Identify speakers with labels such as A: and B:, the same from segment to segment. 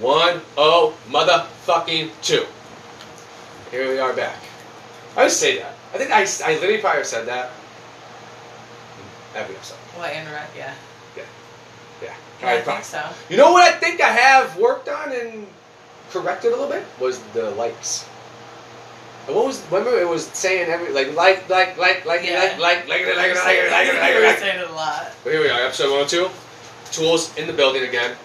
A: One oh motherfucking two. Here we are back. I always say that. I think I, I literally probably said that every episode.
B: What interrupt? Yeah.
A: Yeah.
B: Yeah,
A: I
B: I think so.
A: You know what I think I have worked on and corrected a little bit was the likes. And What was remember it was saying every like like like like like
B: Yeah.
A: like like like like like like like like like like
B: saying it a lot.
A: Here we are, episode 102. Tools in the building again.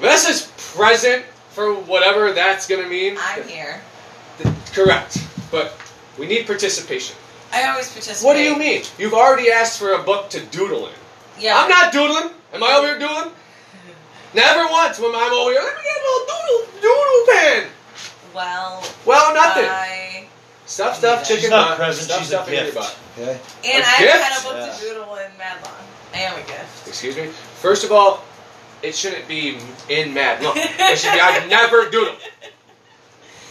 A: Vanessa's present for whatever that's gonna mean.
B: I'm here.
A: Correct. But we need participation.
B: I always participate.
A: What do you mean? You've already asked for a book to doodle in.
B: Yeah.
A: I'm not doodling. Am I over here doodling? Never once when I'm over here. Let me get a little doodle doodle pen.
B: Well,
A: Well, nothing.
B: I
A: Stuff, stuff,
B: She's
A: chicken
C: not
A: butt.
C: present,
A: Stuff,
C: she's
A: stuff
C: a
A: in your
C: gift.
A: butt.
C: Okay.
B: and
A: A
B: I
A: gift?
B: haven't had a book
C: Yeah.
B: to doodle in mad long. I am a gift.
A: Excuse me. First of all, it shouldn't be in mad. Look, it should be. I never doodle.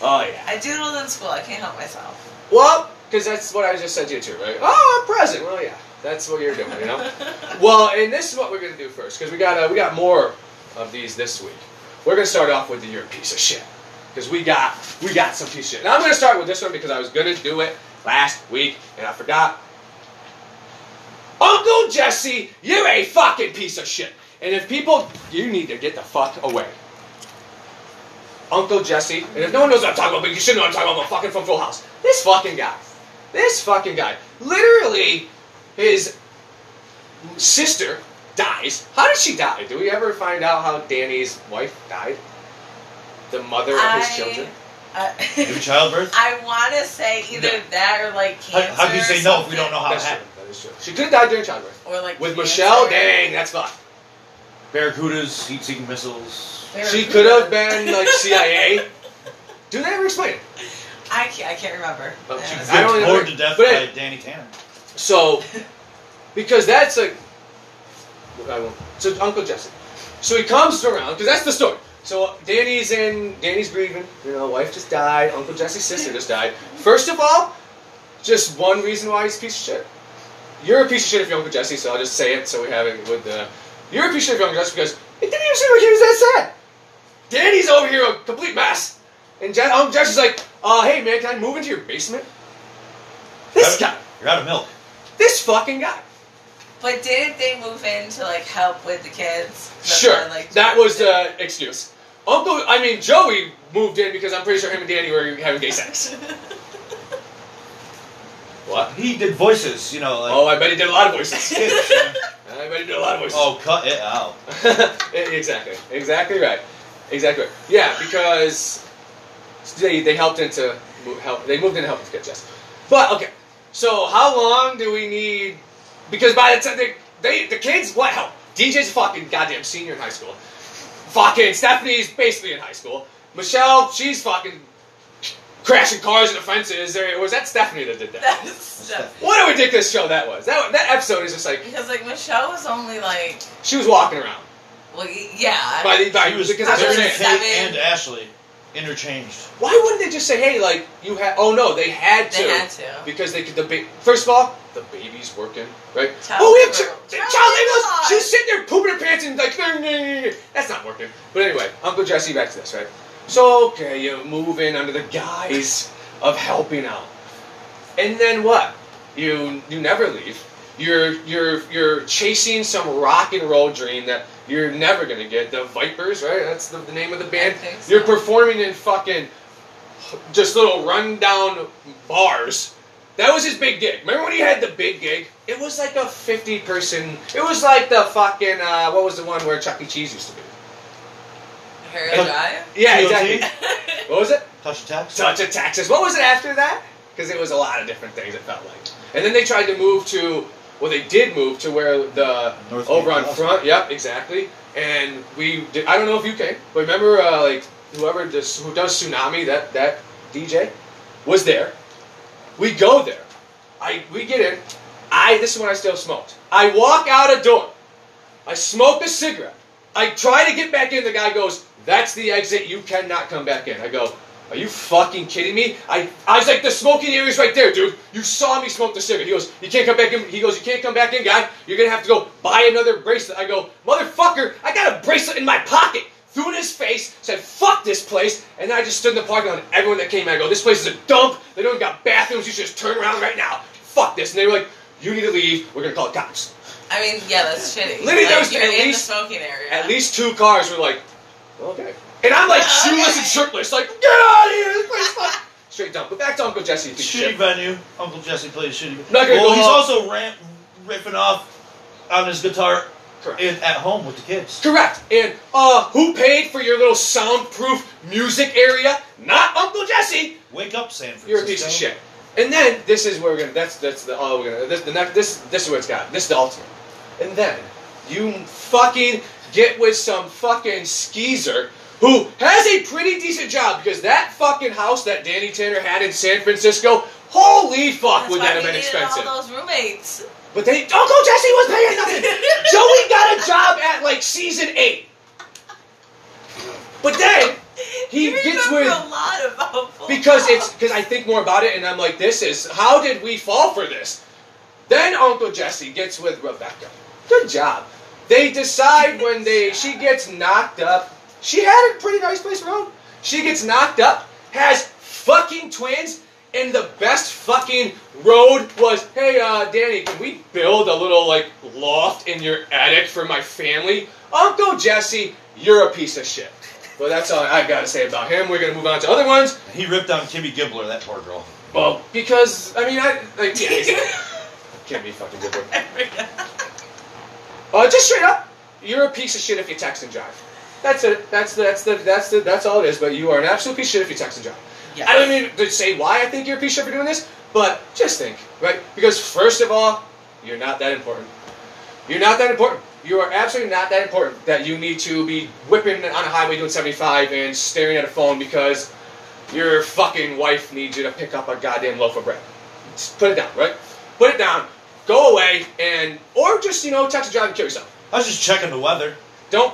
A: Oh yeah.
B: I doodled in school. I can't help myself.
A: Well, because that's what I just said to you too, right? Oh, I'm present. Well, yeah, that's what you're doing, you know. well, and this is what we're gonna do first, because we got uh, we got more of these this week. We're gonna start off with the you're a piece of shit, because we got we got some piece of shit. Now I'm gonna start with this one because I was gonna do it last week and I forgot. Uncle Jesse, you're a fucking piece of shit. And if people, you need to get the fuck away. Uncle Jesse, and if no one knows what I'm talking about, but you should know what I'm talking about, I'm fucking from Full House. This fucking guy, this fucking guy, literally, his sister dies. How did she die? Do we ever find out how Danny's wife died? The mother of his children?
B: Uh,
C: Through childbirth?
B: I want to say either
A: No.
B: that or like
C: How,
B: cancer.
C: how do you
B: or
C: say no if we don't know how it
A: That's true.
C: happened?
A: That is true. She could have died during childbirth.
B: Or like
A: With
B: cancer.
A: Michelle, dang, that's fucked.
C: Barracudas, heat-seeking missiles.
B: They
A: She could have been like CIA. Do they ever explain it?
B: I can't, I can't remember.
A: Oh,
B: Yeah.
A: Jesus. I don't
C: Ripped
A: even-
C: bored to death
A: but
C: by
A: it-
C: Danny Tanner.
A: So, because that's like, I won't. So Uncle Jesse. So he comes around because that's the story. So Danny's in. Danny's grieving. You know, wife just died. Uncle Jesse's sister just died. First of all, just one reason why he's a piece of shit. You're a piece of shit if you're Uncle Jesse. So I'll just say it so we have it with the. You're a piece of shit if you're Uncle Jesse because it didn't even seem like he was that sad. Danny's over here a complete mess, and Je- Uncle Jesse's like, "Uh, hey man, can I move into your basement?" This
C: You're
A: guy.
C: of- You're out of milk.
A: This fucking guy.
B: But didn't they move in to like help with the kids? That's
A: Sure,
B: why, like,
A: that was
B: did.
A: the excuse. Uncle, I mean Joey moved in because I'm pretty sure him and Danny were having gay sex. What?
C: He did voices, you know, like.
A: Oh, I bet he did a lot of voices. I he did a lot of voices.
C: oh, cut it out.
A: exactly, exactly right, exactly. Right. Yeah, because they they helped into help. They moved in to help kids. Yes, but okay. So how long do we need? Because by the time they, they the kids, what help? DJ's a fucking goddamn senior in high school. Fucking Stephanie's basically in high school. Michelle, she's fucking crashing cars into fences. Or was that Stephanie that did that?
B: That's
A: What a ridiculous show that was. That that episode is just like
B: because like Michelle was only like,
A: she was walking around.
B: well, yeah.
A: By the, by,
C: He was
A: because that's what I'm
B: Very
A: saying.
C: Kate
B: Seven.
C: and Ashley interchanged.
A: Why wouldn't they just say, "Hey, like you had"? Oh no, they had to
B: they had to.
A: because they could. The ba- first of all, the baby's working, right?
B: Child
A: oh, we have
B: labor.
A: ch-
B: Child
A: child
B: labor
A: labor. She's sitting there pooping her pants and like, that's not working. But anyway, Uncle Jesse, back to this, right? So okay, you move in under the guise of helping out, and then what? You you never leave. You're you're you're chasing some rock and roll dream that you're never gonna get. The Vipers, right? That's the, the name of the band.
B: So.
A: You're performing in fucking just little rundown bars. That was his big gig. Remember when he had the big gig? It was like a 50 person. It was like the fucking, uh, what was the one where Chuck E. Cheese used to be?
B: Harry
C: Look-
B: Drive.
A: Yeah, exactly. What was it?
C: Touch attacks?
A: Touch of Texas. What was it after that? Because it was a lot of different things, it felt like. And then they tried to move to, well, they did move to where the,
C: North
A: over
C: Cape
A: on
C: Plaza.
A: front, yep, exactly. And we, did, I don't know if you came, but remember, uh, like, whoever does, who does Tsunami, that, that DJ, was there. We go there. I, we get in. I, this is when I still smoked. I walk out a door. I smoke a cigarette. I try to get back in. The guy goes, "That's the exit. You cannot come back in." I go, "Are you fucking kidding me?" I, I was like, "The smoking area's right there, dude. You saw me smoke the cigarette." He goes, "You can't come back in." He goes, "You can't come back in, guy. You're gonna have to go buy another bracelet." I go, "Motherfucker, I got a bracelet in my pocket. threw it in his face, said "fuck this place," and then I just stood in the parking lot. And everyone that came, I go, "This place is a dump. They don't even got bathrooms. You should just turn around right now. Fuck this." And they were like, "You need to leave. We're gonna call the cops."
B: I mean, yeah, that's shitty.
A: Literally,
B: like,
A: there was at
B: in
A: least-
B: the smoking area.
A: At least two cars were like, "Okay," and I'm like shoeless and shirtless, like, "Get out of here! This place sucks." Straight dump. But back to Uncle Jesse.
C: Shitty
A: shit.
C: venue. Uncle Jesse plays shitty.
A: Not gonna
C: well,
A: go
C: he's
A: off.
C: also riffing off on his guitar
A: Correct.
C: in, at home with the kids.
A: Correct. And uh, who paid for your little soundproof music area? Not Uncle Jesse.
C: Wake up, San Francisco.
A: You're a piece of shit. And then this is where we're gonna. That's that's the oh we're gonna. This the next. This this is what it's got. This is the ultimate. And then you fucking get with some fucking skeezer who has a pretty decent job because that fucking house that Danny Tanner had in San Francisco. Holy fuck,
B: That's
A: would that have been expensive?
B: all those roommates.
A: But they Uncle Jesse was paying nothing. Joey got a job at like season eight. But then he
B: you
A: gets with
B: a lot about
A: because it's because I think more about it and I'm like, this is how did we fall for this? Then Uncle Jesse gets with Rebecca. Good job. They decide when they she gets knocked up. She had a pretty nice place own. She gets knocked up, has fucking twins, and the best fucking road was, hey uh Danny, can we build a little like loft in your attic for my family? Uncle Jesse, you're a piece of shit. Well, that's all I've got to say about him. We're gonna move on to other ones.
C: He ripped on Kimmy Gibbler, that poor girl.
A: Well, because I mean, I like yeah, be fucking different. Uh, just straight up, you're a piece of shit if you text and drive. That's it. That's the, that's the that's the that's all it is. But you are an absolute piece of shit if you text and drive.
B: Yes.
A: I don't mean to say why I think you're a piece of shit for doing this, but just think, right? Because first of all, you're not that important. You're not that important. You are absolutely not that important that you need to be whipping on a highway doing 75 and staring at a phone because your fucking wife needs you to pick up a goddamn loaf of bread. Just put it down, right? Put it down. Go away and or just you know text and drive and kill yourself.
C: I was just checking the weather.
A: Don't.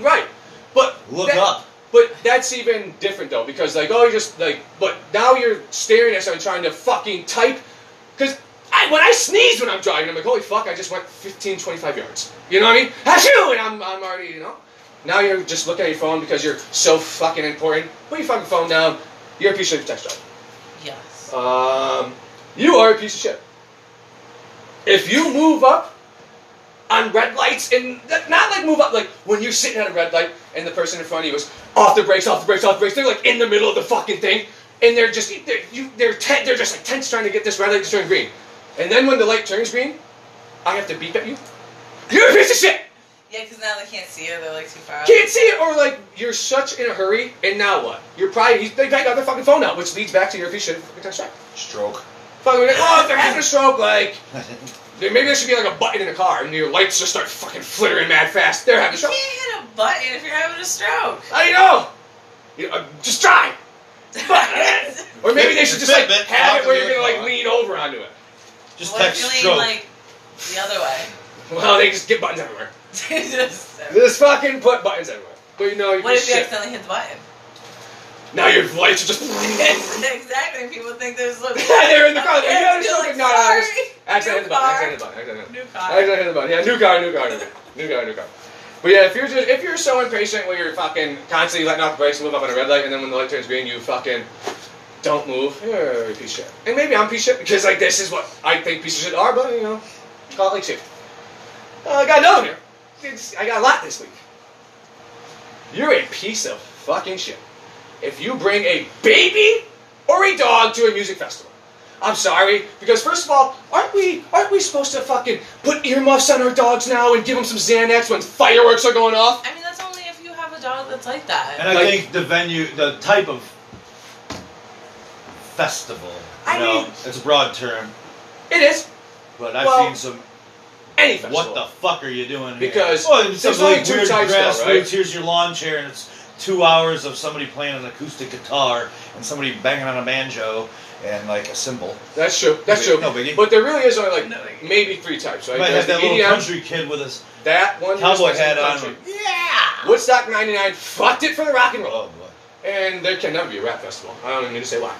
A: Right. But
C: Look
A: that-
C: up.
A: But that's even different though, because like, oh, you just like, but now you're staring at someone trying to fucking type, because I, when I sneeze when I'm driving, I'm like, holy fuck, I just went 15, 25 yards. You know what I mean? Achoo! And I'm, I'm already, you know. Now you're just looking at your phone because you're so fucking important. Put your fucking phone down. You're a piece of shit text drive.
B: Yes.
A: Um, you are a piece of shit. If you move up on red lights and not like move up like when you're sitting at a red light and the person in front of you is off the brakes, off the brakes, off the brakes. They're like in the middle of the fucking thing, and they're just they're you, they're ten, they're just like tense trying to get this red light to turn green. And then when the light turns green, I have to beep at you. You're a piece of shit.
B: yeah, because now they can't see it. They're like too far.
A: Can't see it, or like you're such in a hurry, and now what? You're probably they got their fucking phone out, which leads back to your piece of shit fucking text drive.
C: Stroke.
A: Fucking like, oh, if they're having a stroke, like There- Maybe there should be like a button in the car, and your lights just start fucking flittering mad fast. They're having a stroke.
B: You can't hit a button if you're having a stroke.
A: I know. You know, uh, just try. Or maybe they should just like
C: Fitbit,
A: have it where you're gonna like
C: car.
A: lean over onto it.
C: Just
B: what if you lean
C: stroke.
B: like the other way?
A: Well, they just get buttons everywhere.
B: Just-
A: Just fucking put buttons everywhere. But you know, you
B: what if you
A: shit.
B: accidentally hit the button?
A: Now your lights are just.
B: exactly. People think there's like
A: They're in the car. Yeah, just
B: like,
A: no, no, just accidentally hit the
B: New
A: button.
B: car.
A: Accidentally hit the button. Accidentally.
B: New
A: I
B: car.
A: accidentally hit the button. Yeah, new car, new car, new car, new car, new car. But yeah, if you're just if you're so impatient where you're fucking constantly letting off the brakes and move up on a red light, and then when the light turns green, you fucking don't move. You're a piece of shit. And maybe I'm piece of shit because like this is what I think pieces of shit are, but you know, call it like shit. Uh, I got another one here. It's, I got a lot this week. You're a piece of fucking shit. If you bring a baby or a dog to a music festival. I'm sorry, because first of all, aren't we aren't we supposed to fucking put earmuffs on our dogs now and give them some Xanax when fireworks are going off?
B: I mean, that's only if you have a dog that's like that.
C: And I
A: Like-
C: think the venue, the type of festival, you
A: I
C: know,
A: mean-
C: it's a broad term,
A: It is
C: but I've
A: Well,
C: seen some.
A: any festival.
C: What the fuck are you doing? here?
A: Because
C: it's
A: there's
C: some
A: only
C: like
A: two
C: weird
A: types though,
C: grassroots.
A: right?
C: Here's your lawn chair, and it's two hours of somebody playing an acoustic guitar and somebody banging on a banjo and like a cymbal.
A: That's true. That's
C: No
A: true.
C: No biggie.
A: But there really is only like
B: No
A: maybe three types, right?
C: You might have
A: the
C: that little
A: EDM,
C: country kid with us.
A: that one
C: cowboy hat on.
A: country.
B: yeah.
A: Woodstock '99 fucked it for the rock and roll.
C: Oh boy.
A: and there can never be a rap festival. I don't even need to say why.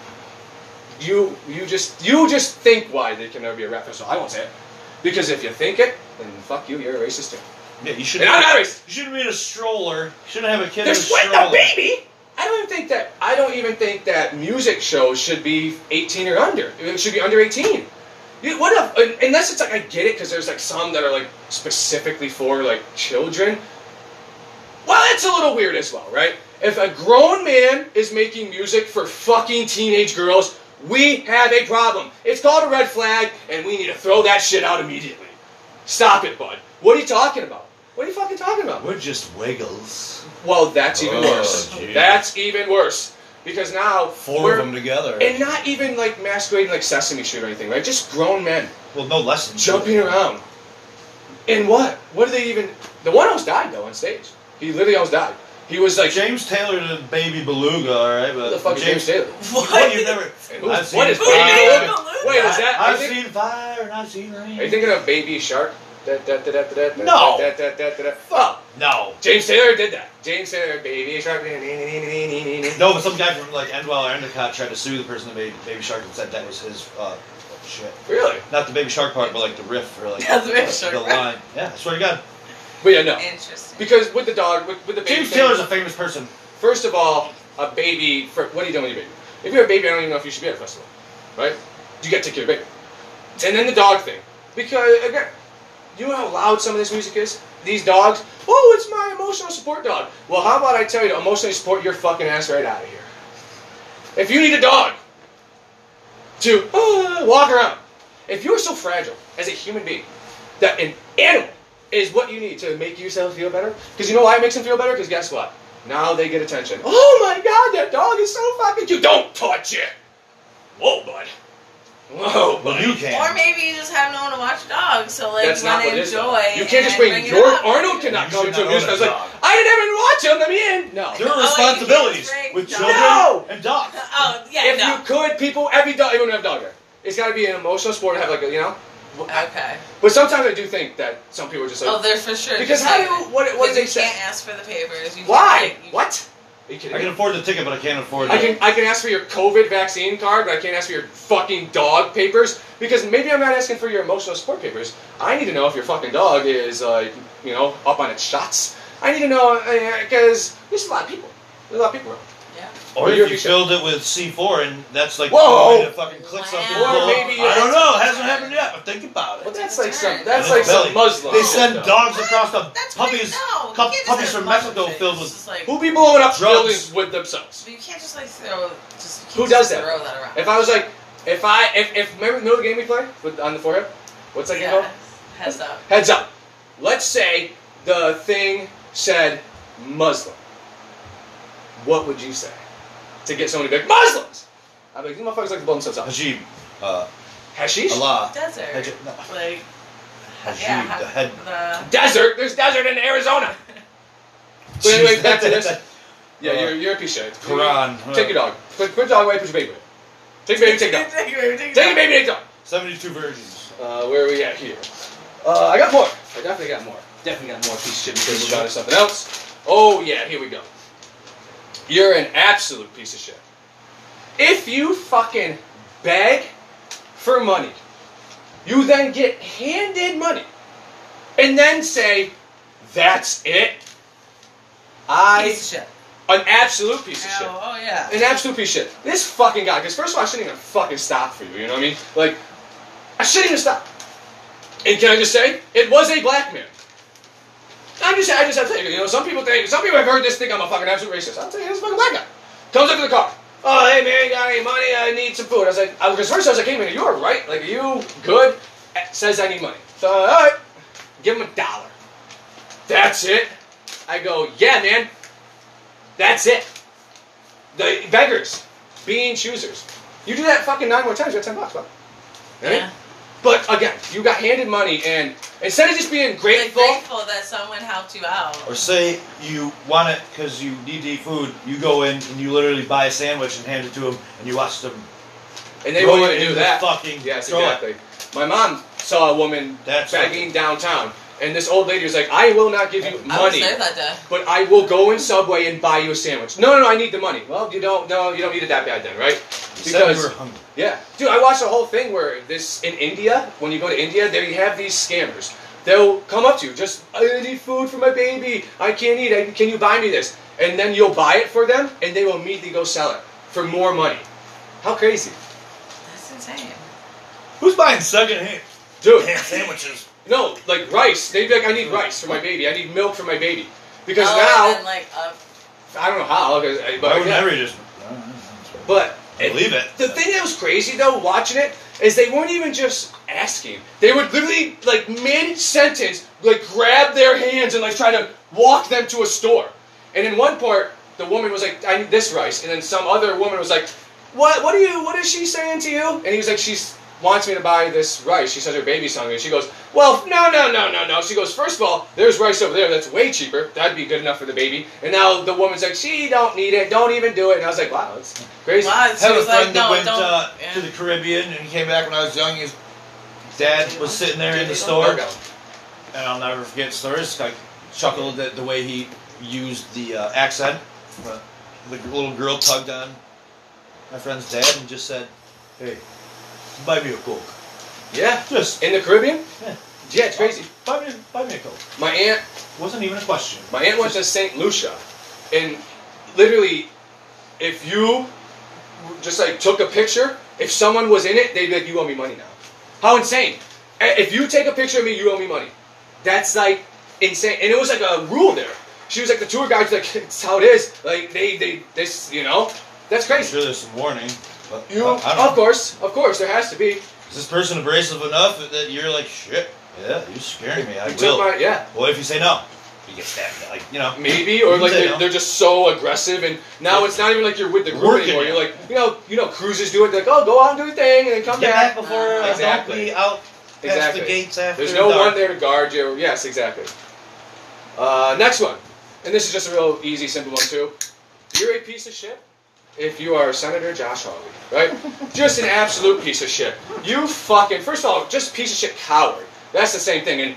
A: You you just you just think why there can never be a rap festival. I won't say it because if you think it, then fuck you. You're a racist too.
C: Yeah, you should.
A: And I'm not racist.
C: You shouldn't be in a stroller. You shouldn't have a kid
A: They're
C: in a
A: sweating a baby. I don't even think that. I don't even think that music shows should be 18 or under. It should be under 18. You, what if? Unless it's like I get it because there's like some that are like specifically for like children. Well, that's a little weird as well, right? If a grown man is making music for fucking teenage girls, we have a problem. It's called a red flag, and we need to throw that shit out immediately. Stop it, bud. What are you talking about? What are you fucking talking about?
C: We're just wiggles.
A: Well, that's even
C: Oh,
A: worse.
C: gee.
A: That's even worse. Because now
C: 4
A: we're
C: of them together.
A: and not even like masquerading like Sesame Street or anything, right? Just grown men
C: well, no lessons.
A: jumping around. And what? What do they even? The one almost died though on stage. He literally almost died. He was like,
C: James Taylor did Baby Beluga, all right, but
A: "Who the fuck is James Taylor?"
B: What?
C: What you've never?
A: And who's-
C: I've seen
A: what is. Baby
B: Baby
A: Beluga?
B: Beluga?
A: Wait, is that? I
C: I've
A: think-
C: seen fire and I've seen rain.
A: Are you thinking of Baby Shark?
C: No.
A: Oh,
C: No.
A: James Taylor did that. James Taylor, Baby Shark.
C: No, but some guy from like Endwell or Endicott tried to sue the person that made Baby Shark and said that was his uh, shit.
A: Really?
C: Not the Baby Shark part, but like the riff or like
B: Yeah, the Baby Shark
C: the line. Yeah, I swear to God.
A: But yeah, no.
B: Interesting.
A: Because with the dog, with, with the baby
C: James
A: thing-
C: Taylor's a famous person.
A: First of all, a baby. For, what are you doing with your baby? If you're a baby, I don't even know if you should be at a festival, right? You got to take care of your baby. And then the dog thing, because again, you know how loud some of this music is. These dogs. Oh, it's my emotional support dog. Well, how about I tell you to emotionally support your fucking ass right out of here? If you need a dog to uh, walk around, if you're so fragile as a human being that an animal is what you need to make yourself feel better, because you know why it makes them feel better? Because guess what? Now they get attention. Oh my god, that dog is so fucking cute. Don't touch it. Whoa, bud. Whoa,
C: Well, you can.
B: Or maybe you just have no one to watch dogs, so like
A: That's
B: you
A: not
B: want
A: what
B: to
A: it is. though.
B: enjoy.
A: You can't just
B: and
A: bring your. Arnold cannot
C: You
A: come
C: should
A: to a
C: not
A: music. I was like. I didn't even watch him. Let me in. No.
C: There are
B: Oh,
C: responsibilities
B: you can't
C: with
B: bring
C: children
A: dogs.
C: and dogs.
B: Uh, oh yeah,
A: if
B: no.
A: you could, people, every dog, everyone have a dog there. It's got to be an emotional sport to have like a, you know.
B: Okay.
A: But sometimes I do think that some people are just like,
B: Oh, they're for sure.
A: because how do you, what, what do
B: because
A: they
B: you
A: say?
B: can't ask for the papers. You
A: Why?
B: can't- you-
A: What? Are you kidding
C: I can afford the ticket, but I can't afford.
A: I can I can ask for your COVID vaccine card, but I can't ask for your fucking dog papers because maybe I'm not asking for your emotional support papers. I need to know if your fucking dog is like you know up on its shots. I need to know uh, because there's a lot of people. There's a lot of people around.
B: Yeah.
C: Or if you filled it with C4 and that's like
A: Whoa!
C: the way to fucking click something.
A: Or maybe
C: I don't know. It hasn't happened yet, but think about
A: Well,
C: it.
A: that's like some that's like
C: it's
A: some. Muslim.
C: They
A: shit,
C: send
A: though.
C: dogs across the
B: That's
C: puppies,
B: No, you
C: cup-
B: can't just
C: puppies
B: have
C: from
B: muzzle
C: Mexico
B: things.
C: filled
B: It's
C: with
B: just like,
A: Who be blowing up
C: Drugs.
A: buildings with themselves?
B: you can't just like throw. Just, you can't
A: Who
B: just
A: does that?
B: Throw that around.
A: If I was like, if I if if remember know the game we play with on the forehead? What's that game called?
B: Heads up.
A: Heads up. Let's say the thing said Muslim. What would you say? To get someone to be like, Muslims! I'd be like, these motherfuckers like to blow themselves up.
C: Hajib. Uh,
A: Hashish?
C: Allah.
B: Desert.
C: Hajib. No.
B: Like
C: Hajib.
B: yeah,
C: the head.
B: The,
A: Desert! There's desert in Arizona! But anyway, back to this. Yeah,
C: Uh,
A: you're, you're a piece of shit.
C: Quran.
A: Take your dog. Put, put your dog away, put your baby away. Take your baby, take your dog.
B: Take your baby, take
A: Take
B: your
A: your baby, take your dog.
C: 72 virgins.
A: Uh, where are we at here? Uh, I got more. I definitely got more. Definitely got more piece of shit because we're going to something else. Oh yeah, here we go. You're an absolute piece of shit. If you fucking beg for money, you then get handed money, and then say, "That's it." I
B: Piece of shit.
A: an absolute piece of shit.
B: Oh, oh yeah.
A: An absolute piece of shit. This fucking guy, because first of all, I shouldn't even fucking stop for you, you know what I mean? Like, I shouldn't even stop. And can I just say, it was a black man. I'm just, I just have to say, you you know, some people think, some people have heard this think I'm a fucking absolute racist. I'll tell you, this fucking black guy. Comes up to the car. Oh, hey man, you got any money? I need some food. I was like, because first I was like, hey man, you are right. Like, are you good? Says I need money. So, alright. Give him a dollar. That's it. I go, yeah, man. That's it. The beggars, being choosers. You do that fucking nine more times, you got ten bucks, bud. Right?
B: Yeah.
A: But again, you got handed money, and instead of just being
B: Like,
A: grateful,
B: grateful that someone helped you out.
C: Or say you want it because you need to eat food. You go in and you literally buy a sandwich and hand it to them, and you watch them.
A: and they
C: throw
A: won't even do that.
C: Fucking
A: Yes,
C: throw it.
A: exactly. My mom saw a woman
C: That's
A: begging downtown, and this old lady was like, "I will not give you
B: I was
A: money,
B: there that day.
A: but I will go in Subway and buy you a sandwich." No, no, no, I need the money. Well, you don't. No, you don't need it that bad then, right?
C: You said you
A: Because
C: were hungry.
A: Yeah, dude, I watched a whole thing where this in India, when you go to India, they have these scammers they'll come up to you, just I need food for my baby. I can't eat. I, can you buy me this? And then you'll buy it for them, and they will immediately go sell it for more money. How crazy,
B: That's insane.
C: Who's buying second hand
A: dude?
C: ham sandwiches?
A: No, like rice. They'd be like, I need rice for my baby. I need milk for my baby. Because
B: oh,
A: now
B: and then, like uh,
A: I don't know how. 'cause I- but
C: I would
A: yeah.
C: never just.
A: But
C: believe it.
A: The thing that was crazy though, watching it, is they weren't even just asking. They would literally, like mid sentence, like grab their hands and like try to walk them to a store. And in one part, the woman was like, "I need this rice," and then some other woman was like, "What? What are you? What is she saying to you?" And he was like, "She's wants me to buy this rice. She says her baby's hungry." And she goes, "Well, no, no, no, no, no." She goes, first of all, there's rice over there that's way cheaper. That'd be good enough for the baby." And now the woman's like, "She don't need it. Don't even do it." And I was like, "Wow, that's crazy."
B: wow,
C: I
B: she
C: have a friend
B: like,
C: that
B: no,
C: went uh,
B: yeah.
C: to the Caribbean and he came back when I was young. His dad was sitting there in the store, and I'll never forget stories. I chuckled at the way he used the uh, accent. But the little girl tugged on my friend's dad and just said, "Hey, buy me a coke."
A: Yeah.
C: Just
A: In the Caribbean?
C: Yeah.
A: Yeah, it's crazy.
C: Uh, buy me, buy me a coke.
A: My aunt,
C: Wasn't even a question.
A: my aunt went to St. Lucia, and literally, if you just like took a picture, if someone was in it, they'd be like, "You owe me money now." How insane! If you take a picture of me, you owe me money. That's like insane, and it was like a rule there. She was like the tour guide's like, "It's how it is." Like they, they, this, you know, that's
C: I'm
A: crazy.
C: sure there's some warning, but
A: You,
C: I, I don't
A: of course, of course, there has to be.
C: Is this person abrasive enough that you're like, shit, yeah, you're scaring me. I
A: You
C: will.
A: my, yeah.
C: What if you say no? You get stabbed. Like, you know.
A: Maybe, or like they're,
C: no.
A: they're just so aggressive, and now it's not even like you're with the group
C: Working
A: anymore.
C: you.
A: You're like, you know, you know, cruises do it. They're like, oh, go out and do your thing, and then come
C: Get
A: back.
C: back before uh,
A: Exactly.
C: don't be out past
A: Exactly.
C: the gates after
A: There's no
C: dark.
A: one there to guard you. Yes, exactly. Uh, next one, and this is just a real easy, simple one too. You're a piece of shit if you are Senator Josh Hawley, right? just an absolute piece of shit. You fucking first of all, just piece of shit coward. That's the same thing, and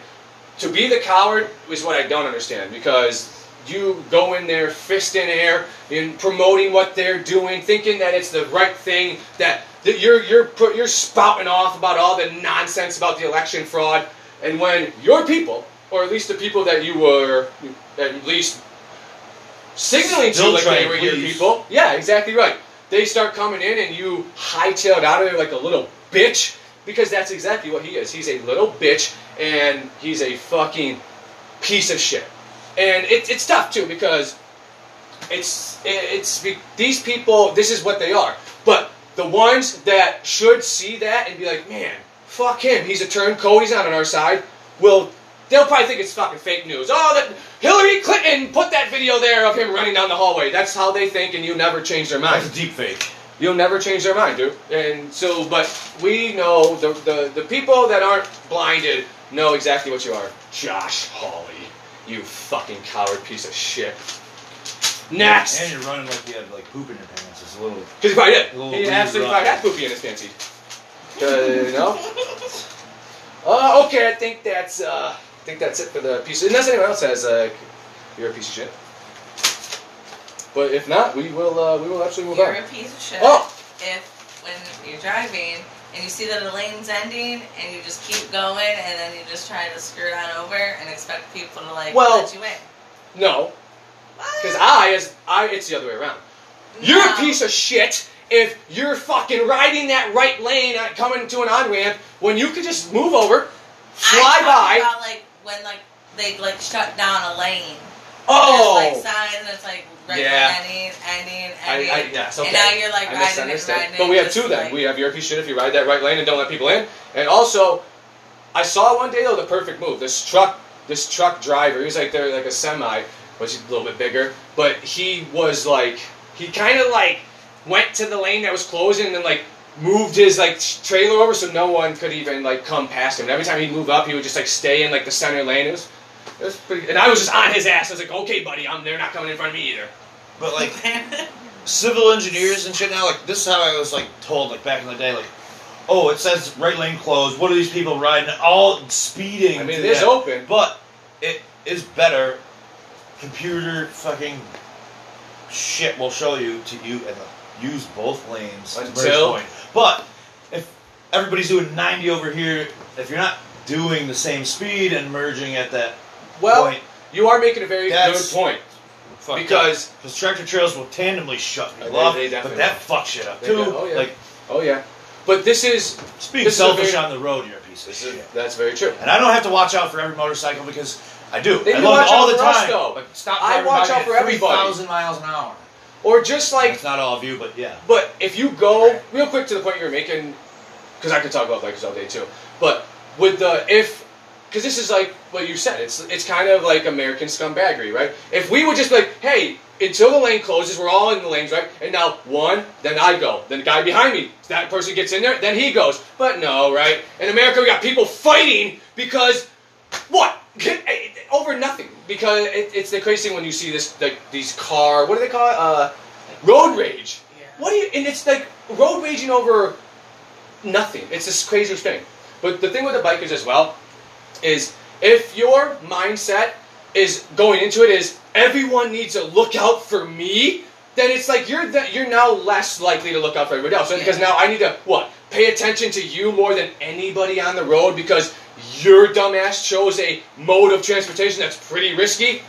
A: to be the coward is what I don't understand because you go in there fist in air in promoting what they're doing, thinking that it's the right thing that, that you're you're put, you're spouting off about all the nonsense about the election fraud, and when your people, or at least the people that you were at least signaling
C: Still
A: to like they were your people, yeah, exactly right. They start coming in and you hightail it out of there like a little bitch because that's exactly what he is. He's a little bitch and he's a fucking piece of shit. And it, it's tough too because it's it's these people. This is what they are. But the ones that should see that and be like, man, fuck him. He's a turncoat. He's not on our side. Will they'll probably think it's fucking fake news. Oh, that Hillary Clinton put that video there of him running down the hallway. That's how they think, and you never change their mind.
C: That's a deep fake.
A: You'll never change their mind, dude. And so, but we know the, the the people that aren't blinded know exactly what you are. Josh Hawley, you fucking coward piece of shit. Next,
C: And you're running like you have like poop in your pants. It's a little.
A: because he probably did.
C: A
A: He
C: weird
A: absolutely
C: run.
A: probably had poopy in his pants. Uh, you know. Uh, okay, I think that's uh, I think that's it for the piece. Unless anyone else has uh, you're a piece of shit. But if not, we will uh, we will actually move
B: You're
A: on.
B: a piece of shit.
A: Oh,
B: If when you're driving and you see that a lane's ending and you just keep going and then you just try to skirt on over and expect people to like
A: Well,
B: let you in.
A: no, because I as I it's the other way around. You're a piece of shit if you're fucking riding that right lane coming to an on ramp when you could just move over, fly by.
B: About like when like they like shut down a lane.
A: oh,
B: There's like signs and it's like right
A: Yeah.
B: ending, ending,
A: I,
B: ending.
A: I, yes, okay.
B: And now you're like
A: I
B: riding and riding.
A: But we have two then.
B: like-
A: We have your shit if you ride that right lane and don't let people in. And also, I saw one day though the perfect move. This truck, this truck driver, he was like they're like a semi, which is a little bit bigger. But he was like, he kind of like went to the lane that was closing and then like moved his like trailer over so no one could even like come past him. And every time he'd move up, he would just like stay in like the center lane. It was, it was pretty. And I was just on his ass. I was like, okay, buddy, I'm. They're not coming in front of me either.
C: But like civil engineers and shit now, like this is how I was like told like back in the day, like, oh, it says right lane closed. What are these people riding? All speeding.
A: I mean, it is open.
C: But it is better. Computer fucking shit will show you to you and use both lanes
A: Until-
C: point. But if everybody's doing 90 over here, if you're not doing the same speed and merging at that
A: Well,
C: point.
A: you are making a very
C: That's
A: good point because
C: because tractor trails will tandemly shut oh,
A: They-
C: people up,
A: they
C: but
A: definitely
C: that fucks shit up
A: They
C: too.
A: do. Oh, yeah.
C: Like
A: oh yeah, but this is
C: being
A: This is a
C: selfish
A: very-
C: on the road, you're a piece of
A: this is
C: shit.
A: that's very true.
C: And I don't have to watch out for every motorcycle because I do.
A: They
C: I
A: do
C: love
A: watch
C: it all
A: out
C: the
A: for us,
C: time.
A: though.
C: But stop
A: I
C: driving
A: watch
C: by
A: out
C: me
A: for
C: at
A: everybody.
C: 3,000 miles an hour.
A: Or just like
C: It's not all of you, but yeah.
A: But if you go real quick to the point you're making, because I could talk about bikers all day too. But with the if, because this is like what you said, it's it's kind of like American scumbaggery, right? If we would just be like, hey, until the lane closes, we're all in the lanes, right? And now one, then I go, then the guy behind me, that person gets in there, then he goes. But no, right? In America, we got people fighting because what? Over nothing. Because it, it's the crazy thing when you see this, like these car, what do they call it? Uh, road rage.
B: Yeah.
A: What do you? And it's like road raging over nothing. It's this crazy thing. But the thing with the bikers as well is if your mindset is going into it is everyone needs to look out for me, then it's like you're th- you're now less likely to look out for everybody else. Because now I need to what pay attention to you more than anybody on the road because your dumbass chose a mode of transportation that's pretty risky.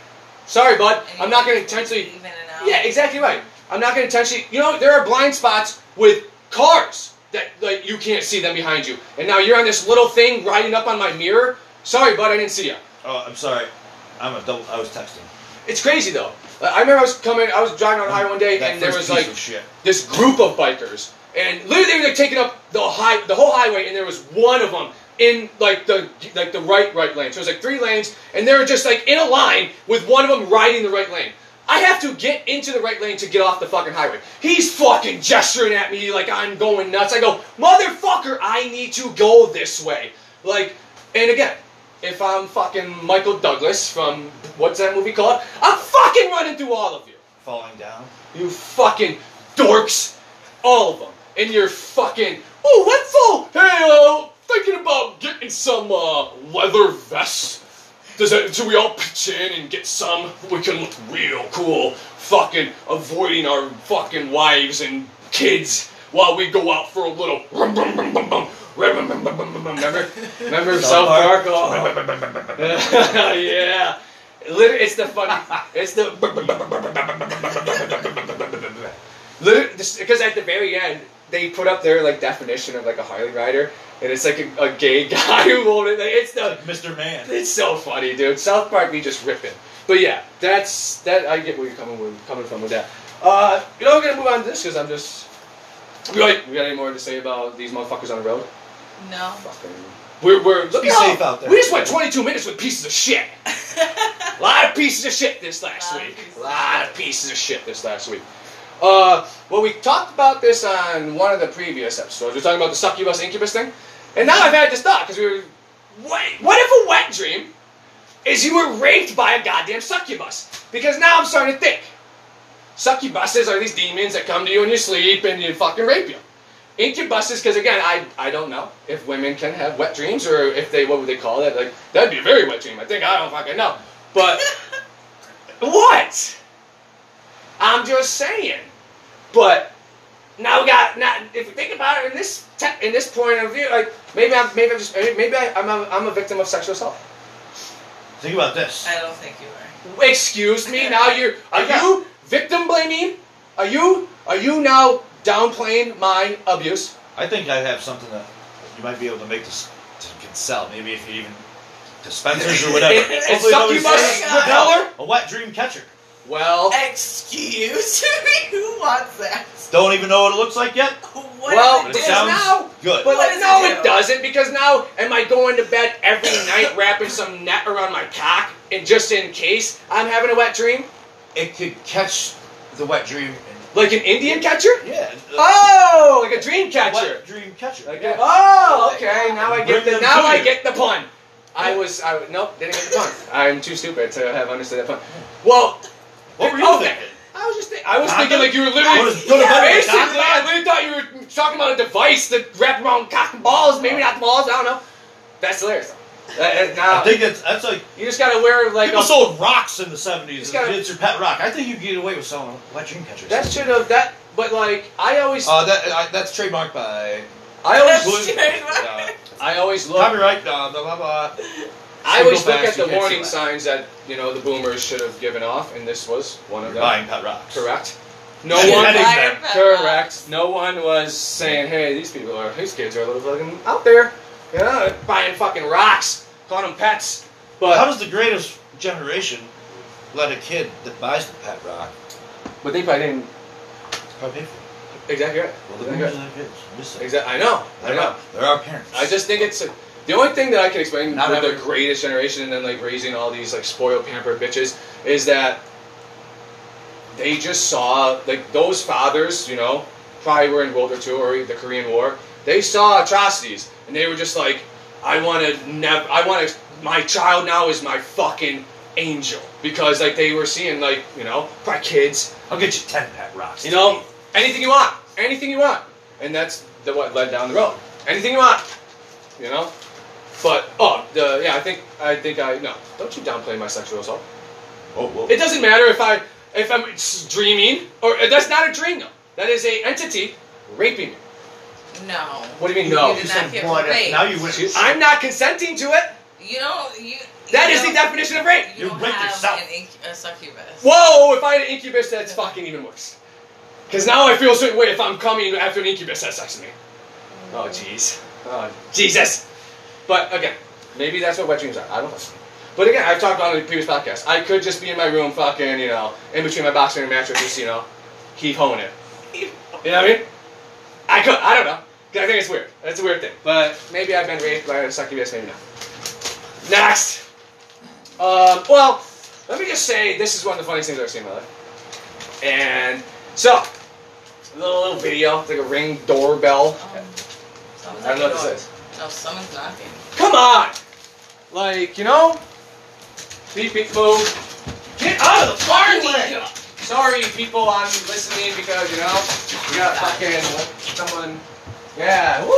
A: Sorry, bud. I'm not going to intentionally
B: weave in and out.
A: yeah, exactly right. I'm not going to intentionally. You know, there are blind spots with cars that like you can't see them behind you, and now you're on this little thing riding up on my mirror. Sorry, bud, I didn't see you.
C: Oh, I'm sorry. I'm a double. I was texting.
A: It's crazy though. Uh, I remember I was coming, I was driving on the highway one day,
C: That
A: and there was like
C: shit.
A: this group of bikers, and literally they were like taking up the high, the whole highway, and there was one of them in like the like the right right lane. So it's like three lanes, and they're just like in a line with one of them riding the right lane. I have to get into the right lane to get off the fucking highway. He's fucking gesturing at me like I'm going nuts. I go, motherfucker, I need to go this way. Like, and again, if I'm fucking Michael Douglas from what's that movie called? I'm fucking running through all of you.
C: Falling down.
A: You fucking dorks. All of them. And you're fucking, oh, what's all, hey, uh, thinking about getting some uh, leather vests. Does that, should we all pitch in and get some? We can look real cool, fucking avoiding our fucking wives and kids while we go out for a little. Remember, remember South Park? Oh. yeah, it's the funny. It's the because at the very end they put up their like definition of like a Harley rider, and it's like a, a gay guy who won't. Like, it's the.
C: Mr. Man.
A: It's so funny, dude. South Park, we just ripping. But yeah, that's that. I get where you're coming with, coming from with that. Uh, you know, we're gonna move on to this because I'm just. We got, we got any more to say about these motherfuckers on the road?
B: No.
A: Fucking. We're, we're look
C: be
A: how-
C: safe out there.
A: We just went 22 minutes with pieces of shit. A lot of pieces of shit this last
B: Lot
A: week. A lot of pieces of shit this last week. Uh, well, we talked about this on one of the previous episodes. We are talking about the succubus incubus thing, and now I've had this thought because we were. What, what if a wet dream is you were raped by a goddamn succubus? Because now I'm starting to think. Succubuses are these demons that come to you in your sleep and you fucking rape you. Incubuses, because again, I I don't know if women can have wet dreams or if they what would they call it? Like that'd be a very wet dream. I think I don't fucking know. But what? I'm just saying. But now we got now. If you think about it in this te- in this point of view, like maybe I'm maybe I'm just maybe I, I'm a, I'm a victim of sexual assault.
C: Think about this.
B: I don't think you are.
A: Excuse me. Now you're are
C: got-
A: you victim blaming? Are you are you now downplaying my abuse?
C: I think I have something that you might be able to make this to can sell. Maybe if you even dispensers or whatever.
A: It- it-
C: Hopefully nobody's
A: succubus repeller?
C: A wet dream catcher.
A: Well,
B: Excuse me? Who wants that?
C: Don't even know what it looks like yet.
B: What
A: Well,
B: it
C: it
B: do?
C: sounds
A: now-
C: good.
A: But like, no,
B: it
A: it doesn't because now am I going to bed every night wrapping some net around my cock and just in case I'm having a wet dream,
C: it could catch the wet dream.
A: Like an Indian catcher?
C: yeah.
A: Oh, like a dream catcher.
C: Wet dream catcher.
A: Oh, like
C: yeah.
A: a- oh, okay. Now I get
C: Bring
A: the now I
C: you.
A: get the pun. I was I nope didn't get the pun. I'm too stupid to have understood that pun. Well,
C: What were you
A: okay.
C: thinking?
A: I was just think, I was
C: Condom?
A: thinking like you were literally
C: is- go to bed with a
A: basically I
C: on?
A: literally thought you were talking about a device that wrapped around cock and balls. Maybe not the balls. I don't know. That's hilarious. Uh, uh, now
C: I think that's that's like
A: you just gotta wear like
C: people
A: a,
C: sold rocks in the seventies.
A: Just
C: It's your pet rock. I think you can get away with selling wet dream catchers.
A: that should have that. But like I always
C: uh, that uh, that's trademarked by
A: I always
B: That's
A: look.
C: Uh,
A: I always look.
C: copyright, blah, blah, blah, blah.
A: I always look at the warning signs that you know the boomers should have given off, and this was one of
C: You're
A: them.
C: buying pet rocks.
A: Correct. No
C: Yeah,
A: one.
C: that is them.
A: Correct. No one was saying, "Hey, these people are, these kids are a little fucking out there, Yeah, buying fucking rocks, calling them pets." But
C: How does the greatest generation let a kid that buys the pet rock
A: but they probably didn't
C: probably pay for it?
A: exactly right.
C: Well, the
A: Exactly
C: boomers
A: right.
C: are their kids. I'm just saying.
A: Exactly. I know. I know.
C: our, they're our parents.
A: I just think it's a, the only thing that I can explain
C: Not
A: with the greatest generation and then like raising all these like spoiled pampered bitches is that they just saw like those fathers, you know, probably were in World War II or the Korean War. They saw atrocities and they were just like, I want to never, I want to, my child now is my fucking angel because like they were seeing like you know my kids
C: I'll get you ten pet rocks.
A: you know, anything you want, anything you want, and that's the what led down the road. Anything you want, you know. But oh, the yeah, I think I think I no. Don't you downplay my sexual assault.
C: Oh, whoa.
A: It doesn't matter if I if I'm dreaming or uh, that's not a dream though. That is a entity raping me.
B: No.
A: What do you mean no?
B: You did not get raped.
C: now you went.
A: I'm not consenting to it.
B: You don't. You.
A: That
B: you
A: is the definition of rape.
B: You
C: You
B: don't
C: raped
B: have
C: yourself.
B: an inc- a succubus.
A: Whoa! If I had an incubus, that's fucking even worse. Because now I feel a certain way if I'm coming after an incubus has sex with me. Oh jeez. Oh Jesus. But again, maybe that's what wet dreams are. I don't know. But again, I've talked about it in the previous podcast. I could just be in my room, fucking, you know, in between my boxer and mattress, just you know, keep honing it. You know what I mean? I could. I don't know. I think it's weird. That's a weird thing. But maybe I've been raised by a succubus. Maybe not. Next. Um, well, let me just say this is one of the funniest things I've seen in my life. And so, a little, little video, it's like a ring doorbell.
B: Um,
A: I don't know what this is.
B: No, someone's knocking.
A: Come on! Like, you know? Beep, beep, boom. Get out of the way! Sorry, people, I'm listening because, you know, we got fucking uh, someone. Yeah, woo,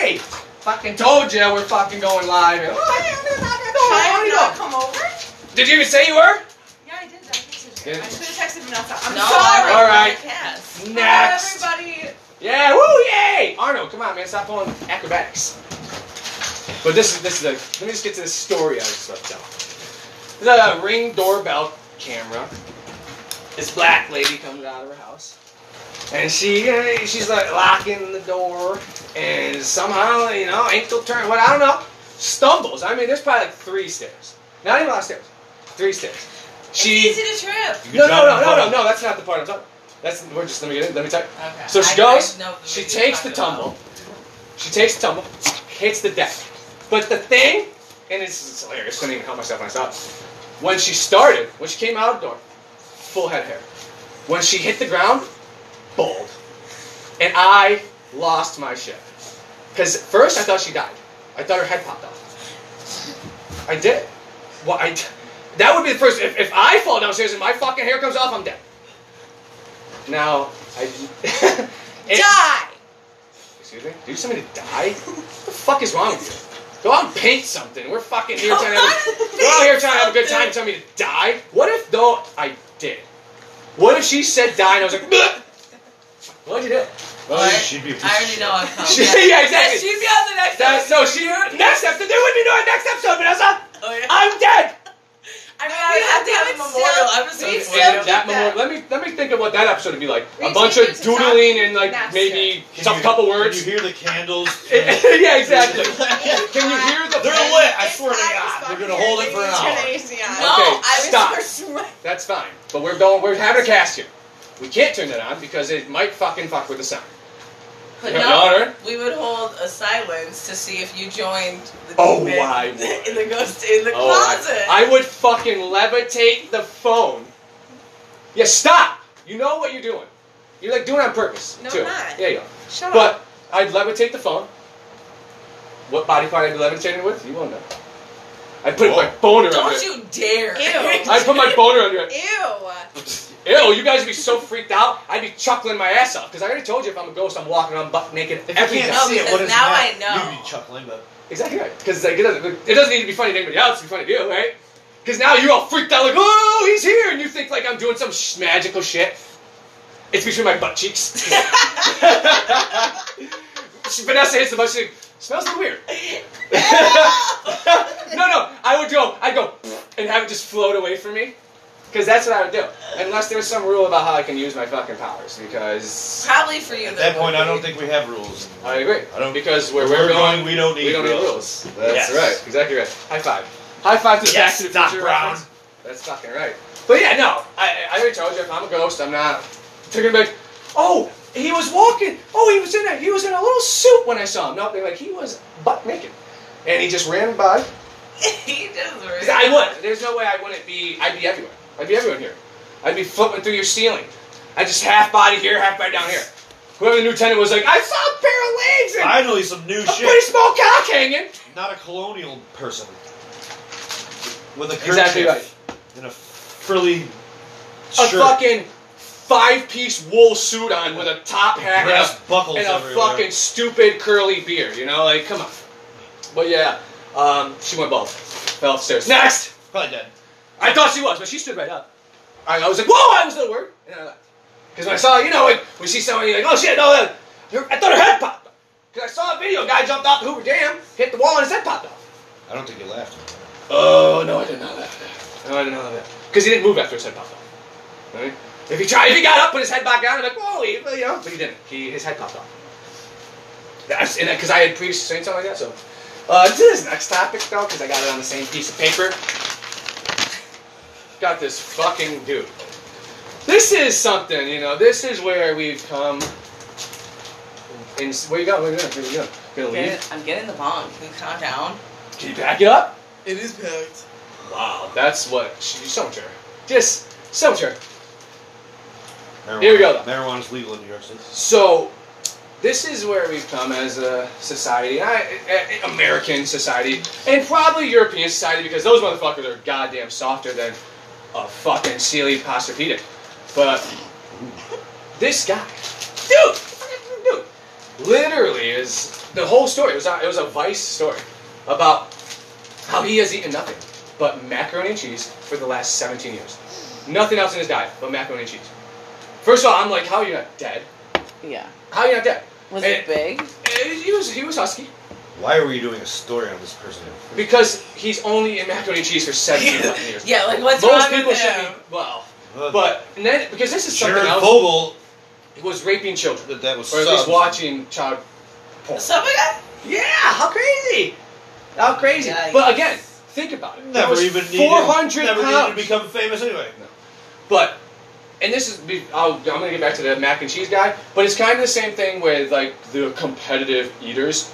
A: yay! Fucking told you we're fucking going live. And, oh, yeah, they're not gonna go. You know?
D: come over?
A: Did you even say you were?
D: Yeah, I did. I texted you.
A: Yeah.
D: I should have texted him. I'm
B: no,
D: sorry.
A: All right. Next!
D: Hi, everybody.
A: Yeah, woo, yay! Arno, come on, man, stop pulling acrobatics. But this is this is a. Let me just get to the story I was about to tell. There's a ring doorbell camera. This black lady comes out of her house, and she she's like locking the door, and somehow you know ankle turn. What I don't know, stumbles. I mean, there's probably like three stairs. Not even a lot of stairs. Three stairs. She.
B: It's easy to trip.
A: No, no, no, no, no, no. That's not the part I'm talking. That's we're just let me get it. Let me tell you.
B: Okay.
A: So she
B: I-
A: goes,
B: I
A: she takes the
B: you're
A: tumble, she takes the tumble, hits the deck. But the thing, and it's, it's hilarious, couldn't even help myself when I saw it. When she started, when she came out of the door, full head hair. When she hit the ground, bald. And I lost my shit. Because first I thought she died. I thought her head popped off. I did. Well, I, that would be the first. If, if I fall downstairs and my fucking hair comes off, I'm dead. Now, I. it-
D: Die.
A: Excuse me? Do you want me to die? What the fuck is wrong with you? Go out and paint something. We're fucking here trying to have a, we're out here trying to have a good time. and Tell me to die. What if though I did? What if she said die and I was like, "Bleh." what'd you do?
B: Well, I,
C: She'd be
B: I already know I'm coming.
A: She- yeah, exactly.
B: She'd be on the next
A: That,
B: episode.
A: no, she next episode. There wouldn't be no next episode, Vanessa.
B: Oh, yeah.
A: I'm dead.
D: I mean,
B: We
D: I
B: have to have a memorial
D: still.
B: episode
D: We
B: for
D: still keep
A: that
D: that.
A: memorial. Let me let me think of what that episode would be like.
D: We
A: a bunch
D: take
A: of
D: it to
A: doodling and like
D: That's
A: maybe
C: Can
A: some
C: you-
A: couple
C: Can
A: words.
C: you hear the candles?
A: yeah, exactly. Can you hear the?
C: They're lit. I swear to God,
D: was
C: they're gonna hold it for an
D: here,
C: hour.
D: it's gonna ACI.
B: No,
A: Okay,
B: I was
A: stop.
D: We're sweating.
A: That's fine, but we're going. We're having a cast here. We can't turn that on because it might fucking fuck with the sound.
B: But no,
A: daughter.
B: we would hold a silence to see if you joined the
A: Oh,
B: demon
A: I would.
B: in the ghost in the
A: Oh,
B: closet.
A: I, would fucking levitate the phone. Yeah, stop. You know what you're doing. You're like doing it on purpose.
D: No,
A: too.
D: I'm not.
A: Yeah, you are.
D: Shut up.
A: But I'd levitate the phone. What body part I'd be levitating with? You won't know. I'd put my boner under
B: Don't you dare!
D: Ew.
A: I'd put my boner under it.
D: Ew.
A: Ew, you guys would be so freaked out. I'd be chuckling my ass off because I already told you if I'm a ghost, I'm walking around butt naked
C: If you can't
A: day.
C: See it,
B: oh,
C: what is
B: now
C: that?
B: I know.
C: You'd be chuckling, but
A: Exactly right. Because like, it doesn't it doesn't need to be funny to anybody else. It'd be funny to you, right? Because now you're all freaked out, like, oh, he's here, and you think like I'm doing some sh- magical shit. It's between my butt cheeks. Vanessa hits the button. She's like, smells a little weird. no, no. I would go. I'd go and have it just float away from me. Because that's what I would do. Unless there's some rule about how I can use my fucking powers. Because
B: Probably for you.
C: At that point, I don't think we have rules.
A: I agree.
C: I don't.
A: Because where
C: Where
A: we're, going,
C: we don't need
A: we don't
C: rules.
A: need rules. That's
C: Yes.
A: right. Exactly right. High five. High five to the
C: Yes,
A: Back to the
C: Doc
A: Future
C: Brown.
A: reference. That's fucking right. But yeah, no. I, I already told you, if I'm a ghost, I'm not. They're gonna be like, oh, he was walking. Oh, he was in a he was in a little suit when I saw him. No, they're like he was butt naked, and he just ran by.
B: he does.
A: 'Cause I would. There's no way I wouldn't be. I'd be everywhere. I'd be everywhere here. I'd be flipping through your ceiling. I just half body here, half body down here. Whoever the new tenant was like, I saw a pair of legs and
C: Finally, some new shit.
A: a pretty small cock hanging.
C: Not a colonial person. With a
A: Exactly
C: kerchief and a frilly
A: A
C: shirt.
A: fucking five piece wool suit on with a top hat and a, and a fucking stupid curly beard. You know, like come on. But yeah, um, she went bald. Fell upstairs. Next.
C: Probably dead.
A: I thought she was, but she stood right up. I, I was like, whoa! I was little worried. And I left. Because when I saw, you know, like, when see somebody, you're like, oh shit, no, uh, her, I thought her head popped off. Because I saw a video, a guy jumped off the Hoover Dam, hit the wall, and his head popped off.
C: I don't think he laughed.
A: Oh, no, I didn't know that. No, I didn't know that. Because he didn't move after his head popped off. Right? If he tried, if he got up, put his head back down, I'm like, whoa, he, you know, but he didn't. He, his head popped off. That's, and because I had previously seen something like that, so. Uh, to this next topic, though, because I got it on the same piece of paper. Got this fucking dude. This is something, you know. This is where we've come. In, where you going? Where you going? Where you going? Gonna leave?
B: Get- I'm getting the bong. Can you calm down?
A: Can you back it up?
D: It is packed.
A: Wow, that's what. She's so mature. Just so mature.
C: Marijuana.
A: Here we go, though.
C: Marijuana's legal in New York City.
A: So, this is where we've come as a society, I, a- American society, and probably European society, because those motherfuckers are goddamn softer than a fucking Sealy Posturepedic. But this guy, dude, dude, literally is the whole story. It was a, it was a Vice story about how he has eaten nothing but macaroni and cheese for the last 17 years. Nothing else in his diet but macaroni and cheese. First of all, I'm like, how are you not dead?
B: Yeah.
A: How are you not dead?
B: Was
A: And-
B: it big?
A: He was he was husky
C: Why are you doing a story on this person?
A: because he's only in macaroni and cheese for 17 years.
B: Yeah, like what's
A: Most
B: wrong
A: people
B: with
A: should
B: him?
A: be well,
C: Uh,
A: but and then because this is something
C: Jared
A: else. Fogle, was raping children,
C: that, that was
A: or at least watching child porn.
B: Somebody got
A: Yeah, how crazy! How crazy!
B: Yikes.
A: But again, think about it.
C: Never
A: was
C: even needed,
A: 400
C: never
A: pounds.
C: needed to become famous anyway. No.
A: But, and this is, I'll, I'm gonna get back to the mac and cheese guy, but it's kind of the same thing with like the competitive eaters.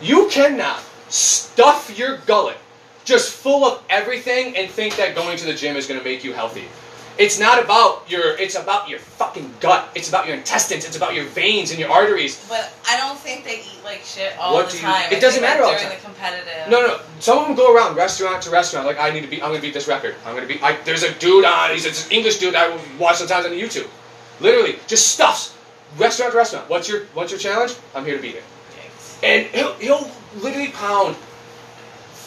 A: You cannot stuff your gullet just full of everything and think that going to the gym is gonna make you healthy. It's not about your, it's about your fucking gut. It's about your intestines. It's about your veins and your arteries.
B: But I don't think they eat like shit all
A: What
B: the
A: do you-
B: time.
A: it
B: I
A: doesn't matter all
B: like, during the competitive.
A: No, no. Some of them go around restaurant to restaurant. Like I need to be. I'm gonna beat this record. I'm gonna be. I, there's a dude on. He's an English dude I watch sometimes on YouTube. Literally, just stuffs restaurant to restaurant. What's your What's your challenge? I'm here to beat it. And he'll he'll literally pound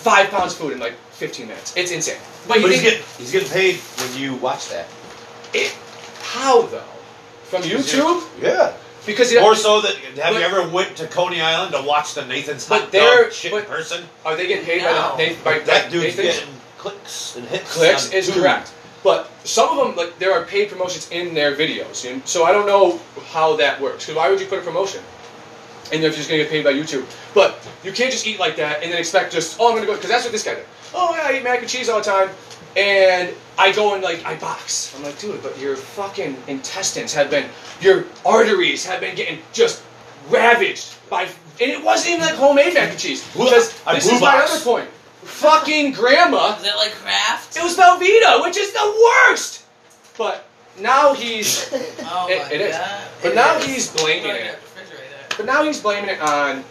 A: five pounds of food in like 15 minutes. It's insane. But,
C: But
A: you
C: he's
A: think
C: getting he's getting paid when you watch that.
A: it, how though? From YouTube?
C: Yeah.
A: Because it,
C: More so that have
A: but-
C: you ever went to Coney Island to watch the Nathan's
A: But
C: hot
A: they're-
C: dog shit
A: but-
C: person?
A: are they getting paid by the they, by
C: that
A: by
C: dude's
A: Nathan's?
C: getting clicks and hits.
A: Clicks
C: on
A: is
C: Tube.
A: correct. But some of them, like there are paid promotions in their videos, so I don't know how that works. Because why would you put a promotion? And if you're just gonna get paid by YouTube, but you can't just eat like that and then expect just oh I'm gonna go because that's what this guy did. Oh yeah, I eat mac and cheese all the time, and I go and like I box. I'm like dude, but your fucking intestines have been, your arteries have been getting just ravaged by, and it wasn't even like homemade mac and cheese. Because
C: I
A: this
C: blue
A: is my
C: box.
A: other point. Fucking grandma
B: Is it like Kraft?
A: it was Velveeta, which is the worst. But now he's,
B: Oh
A: It-
B: my
A: it is.
B: god.
A: but
B: It
A: now
B: is.
A: he's blaming
B: it in
A: it.
B: the refrigerator.
A: But now he's blaming it on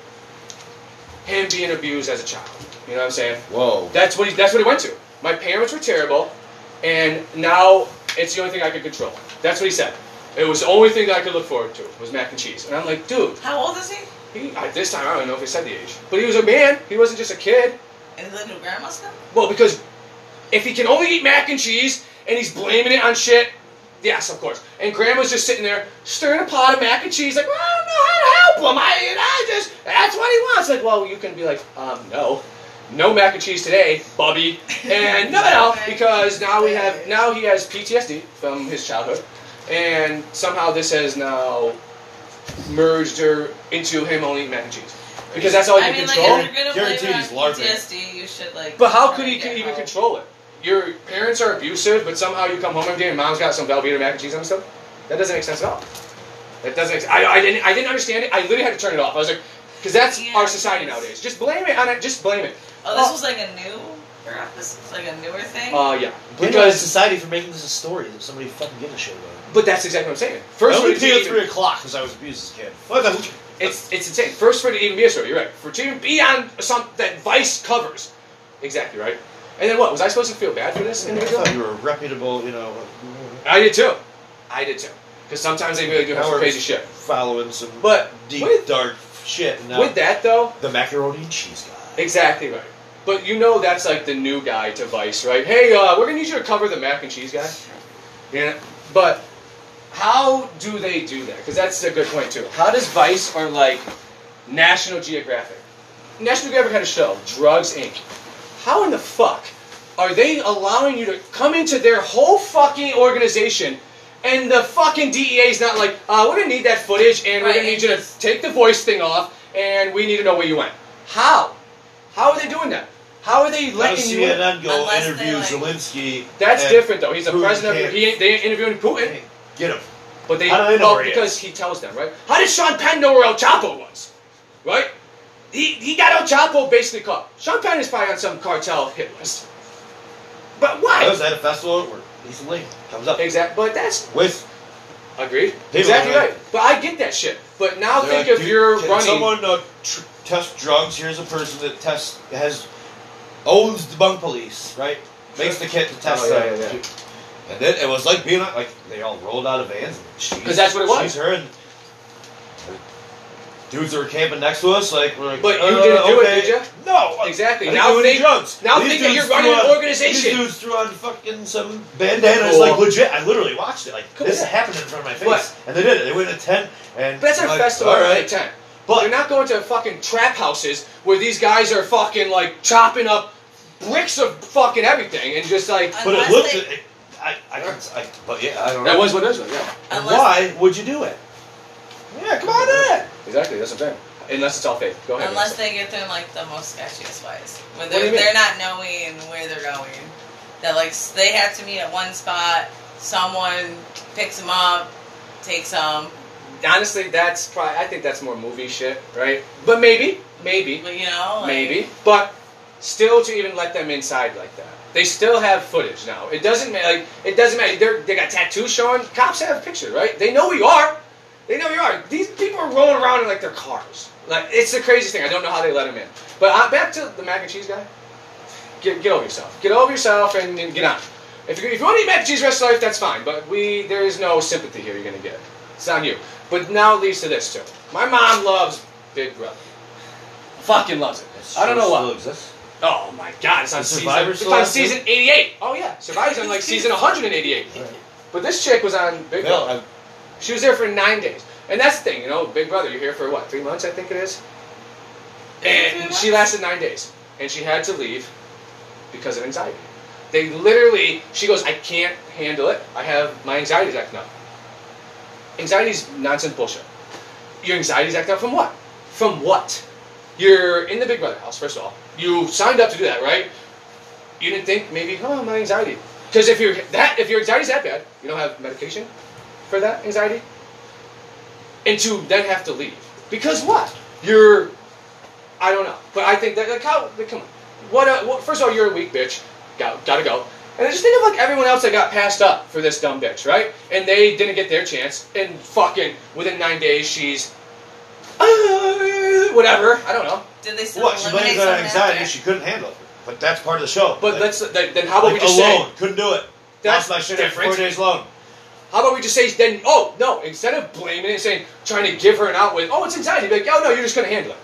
A: him being abused as a child. You know what I'm saying?
C: Whoa.
A: That's what he. That's what he went to. My parents were terrible, and now it's the only thing I could control. That's what he said. It was the only thing that I could look forward to was mac and cheese. And I'm like, dude,
B: How old is he?
A: he, at this time I don't even know if he said the age, but he was a man. He wasn't just a kid.
B: And he lived with grandma still?
A: Well, because if he can only eat mac and cheese and he's blaming it on shit, yes, of course. And grandma's just sitting there stirring a pot of mac and cheese, like, well, I don't know how to help him. Am I, and I just, that's what he wants. Like, well, you can be like, um, no. No mac and cheese today, Bubby. And no, no, no, because now we have, now he has PTSD from his childhood. And somehow this has now merged her into him only eating mac and cheese. Because that's all he
B: I
A: can
B: mean, like,
A: control.
B: if you're gonna
C: Guaranteed he's
B: on. PTSD, you should like.
A: But how could he even
B: help.
A: control it? Your parents are abusive, but somehow you come home every day and mom's got some Velveeta mac and cheese on stuff. That doesn't make sense at all. That doesn't. Make, I, I didn't. I didn't understand it. I literally had to turn it off. I was like, because that's
B: Yeah,
A: our society nowadays. Just blame it on it. Just blame it.
B: Oh, this
A: Oh.
B: was like a new. This was like a newer thing.
A: Uh, yeah.
C: Because
A: Because,
C: society for making this a story that somebody fucking gives a shit about.
A: but that's exactly what I'm saying. First, for
C: only
A: it
C: at
A: even-
C: three o'clock because I was abused as a kid. What the?
A: it's it's insane. First, for it to even be a story, you're right. For it to even be on some that Vice covers, exactly right. And then what? Was I supposed to feel bad for this
C: I
A: individual?
C: thought you were a reputable, you know,
A: I did too. I did too. Because sometimes they really do have some crazy shit.
C: following some
A: But
C: deep,
A: with,
C: dark shit. And
A: with that though,
C: the macaroni and cheese guy.
A: Exactly right. But you know that's like the new guy to Vice, right? Hey, uh, we're gonna need you to cover the mac and cheese guy. Yeah. But how do they do that? Because that's a good point too. How does Vice or like National Geographic? National Geographic had a show, Drugs Inc. How in the fuck are they allowing you to come into their whole fucking organization? And the fucking DEA is not like, uh, we're gonna need that footage, and we're
B: Right,
A: gonna need you to take the voice thing off, and we need to know where you went. How? How are they doing that? How are they letting you? in?
C: CNN go
B: Unless
C: interview
B: like-
C: Zelensky.
A: That's different though. He's a
C: Putin
A: president. Of,
C: can't-
A: he ain't, they ain't interviewing Putin,
C: Hey, Get him.
A: but they
C: How do they know
A: well,
C: where he
A: because
C: is?
A: he tells them right. How did Sean Penn know where El Chapo was? Right? He he got El Chapo basically caught. Sean Penn is probably on some cartel hit list. But
C: I
A: why?
C: was at a festival where Lisa comes up
A: Exactly. But that's
C: with.
A: agreed. Exactly
C: like-
A: right. But I get that shit. But now
C: they're
A: think
C: like,
A: if
C: "Dude,
A: you're
C: can
A: running.
C: Someone uh, tr- test drugs. Here's a person that tests has owns the bunk police, right? Makes the kit to test
A: Oh, yeah, yeah, yeah.
C: And then it was like being on- like they all rolled out of vans.
A: Because that's what it was.
C: She's her and dudes that were camping next to us. Like, we're like,
A: But you
C: uh,
A: didn't do it, did you?
C: No,
A: Exactly. Now
C: do any
A: think-
C: drugs.
A: now
C: These
A: think that
C: dudes
A: you're running
C: threw
A: an organization.
C: These dudes threw on fucking some bandanas.
A: Cool.
C: Like legit, I literally watched it. Like
A: Cool.
C: this happened in front of my face,
A: What?
C: and they did it. They went in a tent, and
A: But that's a
C: like,
A: festival
C: All
A: at
C: right,
A: tent.
C: But-
A: they're not going to fucking trap houses where these guys are fucking like chopping up bricks of fucking everything and just like
C: but it looked.
B: they-
C: It, I, I, I, I, but yeah, I don't know.
A: that was what it was. Yeah,
B: Unless-
C: why would you do it? Yeah, come on in.
A: Exactly. That's what I'm saying. Unless it's all fake. Go ahead.
B: Unless they get there in like the most sketchiest ways, when
A: What do you
B: they're, they're not knowing where they're going. That like they have to meet at one spot. Someone picks them up, takes them.
A: honestly, that's probably. I think that's more movie shit, right? But maybe, maybe,
B: But you know, like,
A: maybe. But still, to even let them inside like that, they still have footage now. It doesn't matter. Like it doesn't matter. They're, they got tattoos showing. Cops have pictures, right? They know who you are. They know you are. These people are rolling around in like their cars. Like it's the craziest thing. I don't know how they let them in. But uh, back to the mac and cheese guy. Get, get over yourself. Get over yourself and, and get on. If you, if you want to eat mac and cheese the rest of your life, that's fine. But we there is no sympathy here you're gonna get. It's on you. But now it leads to this too. My mom loves Big Brother. Fucking loves it. I don't know why.
C: exists.
A: Oh my god, it's on
C: Is
A: season.
C: Survivor
A: It's on
C: on
A: season 88. Oh yeah, Survivor's on like season 188. But this chick was on Big Brother.
C: I,
A: She was there for nine days. And that's the thing, you know, Big Brother, you're here for what, three months, I think it is? And she lasted nine days. And she had to leave because of anxiety. They literally, she goes, I can't handle it. I have, my anxiety's acting up. Anxiety's nonsense bullshit. Your anxiety's acting up from what? From what? You're in the Big Brother house, first of all. You signed up to do that, right? You didn't think maybe, oh, my anxiety. Because if you're that, if your anxiety's that bad, you don't have medication for that anxiety, and to then have to leave because what? You're, I don't know, but I think that like how like, come on, what? A, what first of all, you're a weak bitch. Got gotta go. And then just think of like everyone else that got passed up for this dumb bitch, right? And they didn't get their chance, and fucking within nine days she's, uh, whatever. I don't know.
B: Did they still
C: what? She
B: eliminate
C: blames it on anxiety.
B: after?
C: She couldn't handle it. But that's part of the show.
A: But
C: like,
A: let's then, then how about
C: like
A: we just
C: alone.
A: say
C: Couldn't do it.
A: That's
C: Lost my shit
A: different.
C: four days alone.
A: How about we just say then? Oh no! Instead of blaming it and saying trying to give her an out with, oh it's anxiety, be like, oh no, you're just gonna handle it.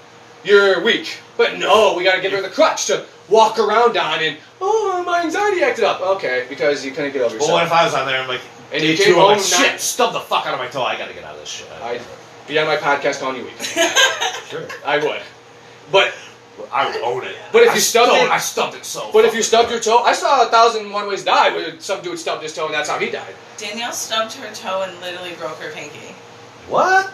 A: You're weak. But no, we gotta give her the crutch to walk around on and oh my anxiety acted up. Okay, because you couldn't get over
C: But what if I was on there? I'm like,
A: And you came
C: two, I'm like,
A: home
C: shit,
A: not-
C: stub the fuck out of my toe. I gotta get out of this shit.
A: I'd be on my podcast calling you weak.
C: sure.
A: I would. But
C: I would own it.
A: But if
C: I
A: you stubbed
C: stubbed
A: it-
C: I stubbed it so.
A: but if you stubbed your toe, I saw a thousand and one ways die where some dude stubbed his toe and that's how he died.
B: Danielle stubbed her toe and literally broke her pinky.
C: what?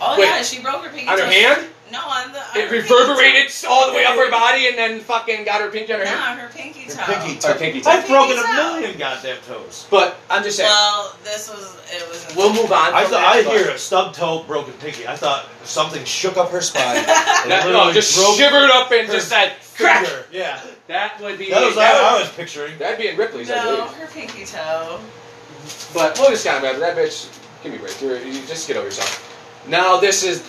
B: Oh
A: Wait,
B: yeah, she broke her pinky.
A: On her hand,
B: No, on the. On
A: it
B: her pinky
A: reverberated
B: toe.
A: all the way up her body and then fucking got her pinky on her hand.
B: Nah, her pinky
C: Your
B: toe.
C: pinky
A: Or
C: toe.
A: pinky toe.
C: I've broken a
B: toe.
C: million goddamn toes.
A: But I'm just saying,
B: Well, this was it was.
A: we'll move on.
C: I thought I
A: but-
C: hear a stub toe, broken pinky. I thought something shook up her spine. and
A: That, no,
C: literally
A: just
C: broke
A: shivered up and just said crack.
C: finger. Yeah,
A: That would be
C: that was
A: that
C: what I
A: would-
C: was picturing.
A: That'd be in Ripley's, I
B: No,
A: believe.
B: her pinky toe.
A: But we'll just kind of remember that bitch. Give me a break. You're, you just get over yourself. Now this is.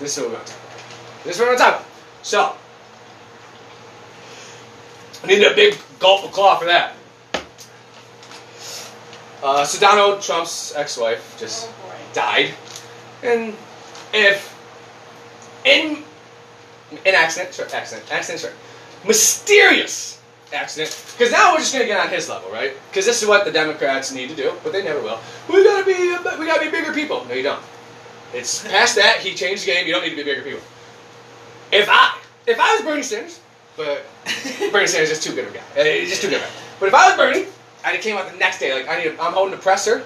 A: This is what we're gonna talk about. This is what we're gonna talk about. So I need a big gulp of claw for that. Uh, Sedano, Trump's ex-wife, just
B: Oh,
A: died, and if in an accident, sure, accident, accident, sure, mysterious accident, because now we're just gonna get on his level, right? Because this is what the Democrats need to do, but they never will. We gotta be, we gotta be bigger people. No, you don't. It's past that. He changed the game. You don't need to be bigger people. If I, if I was Bernie Sanders, but Bernie Sanders is too good of a guy. Uh, He's just too good of a guy. But if I was Bernie, have came out the next day like I need. I'm holding a presser,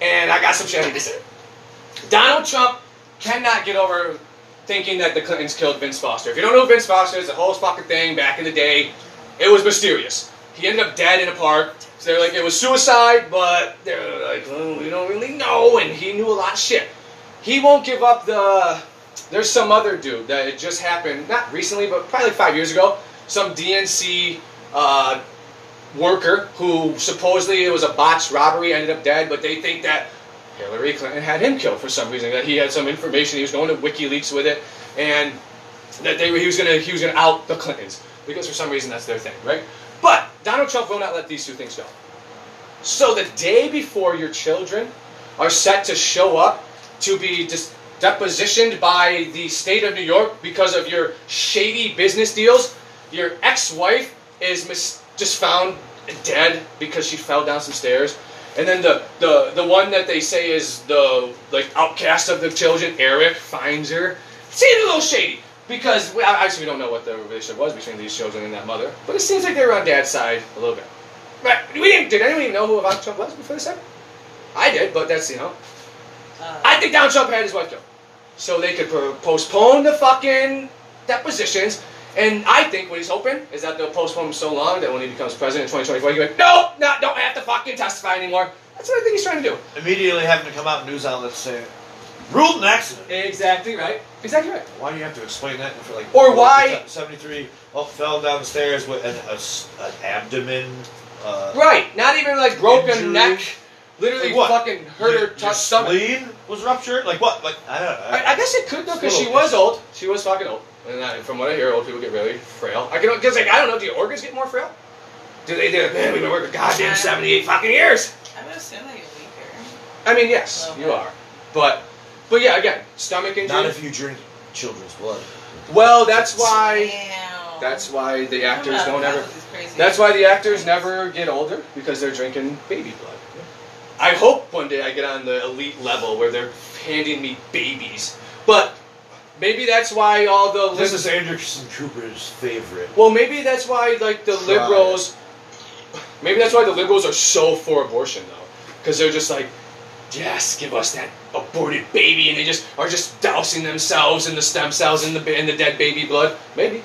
A: and I got some shit I need to say. Donald Trump cannot get over thinking that the Clintons killed Vince Foster. If you don't know who Vince Foster is, the whole fucking thing back in the day, it was mysterious. He ended up dead in a park. So they're like, it was suicide, but they're like, well, we don't really know, and he knew a lot of shit. He won't give up the. There's some other dude that it just happened, not recently, but probably five years ago. Some DNC uh, worker who supposedly it was a botched robbery, ended up dead, but they think that Hillary Clinton had him killed for some reason. That he had some information. He was going to WikiLeaks with it, and that they were, he was gonna he was gonna out the Clintons because for some reason that's their thing, right? But Donald Trump will not let these two things go. So the day before your children are set to show up to be dis- depositioned by the state of New York because of your shady business deals, your ex-wife is mis- just found dead because she fell down some stairs. And then the, the, the one that they say is the like outcast of the children, Eric, finds her. Seems a little shady because we, obviously we don't know what the relationship was between these children and that mother, but it seems like they were on Dad's side a little bit. Right? We didn't. Did anyone even know who Ivanka Trump was before this happened? I did, but that's you know.
B: Uh,
A: I think Donald Trump had his wife killed, so they could postpone the fucking depositions. And I think what he's hoping is that they'll postpone him so long that when he becomes president in 2024, he'll be like, no, no, don't have to fucking testify anymore. That's what I think he's trying to do.
C: Immediately having to come out in news outlets say, ruled an accident.
A: Exactly right. Exactly right.
C: Why do you have to explain that for like?
A: Or why-
C: 73 oh, fell down the stairs with an, a an abdomen. Uh,
A: Right. Not even like broken
C: Injury.
A: neck. Literally
C: Like what?
A: fucking hurt her
C: your,
A: touch
C: your
A: stomach.
C: spleen was ruptured. Like what? Like I don't know.
A: I, I guess it could though, because she was old. She was fucking old, and I, from what I hear, old people get really frail. I can because like I don't know, do your organs get more frail? Do they? Do, man, we've been working goddamn seventy-eight fucking years.
B: I would assume they get weaker.
A: I mean, yes,
B: Little
A: you are, but but yeah, again, stomach injury.
C: Not if you drink children's blood.
A: well, that's why.
B: Damn.
A: That's why the actors don't ever.
B: of these crazy
A: That's why the actors never get older because they're drinking baby blood. I hope one day I get on the elite level where they're handing me babies, but maybe that's why all the
C: This is Anderson Cooper's favorite.
A: Well, maybe that's why like the
C: Try.
A: liberals. Maybe that's why the liberals are so for abortion though, because they're just like, yes, give us that aborted baby, and they just are just dousing themselves in the stem cells in the in the dead baby blood. Maybe,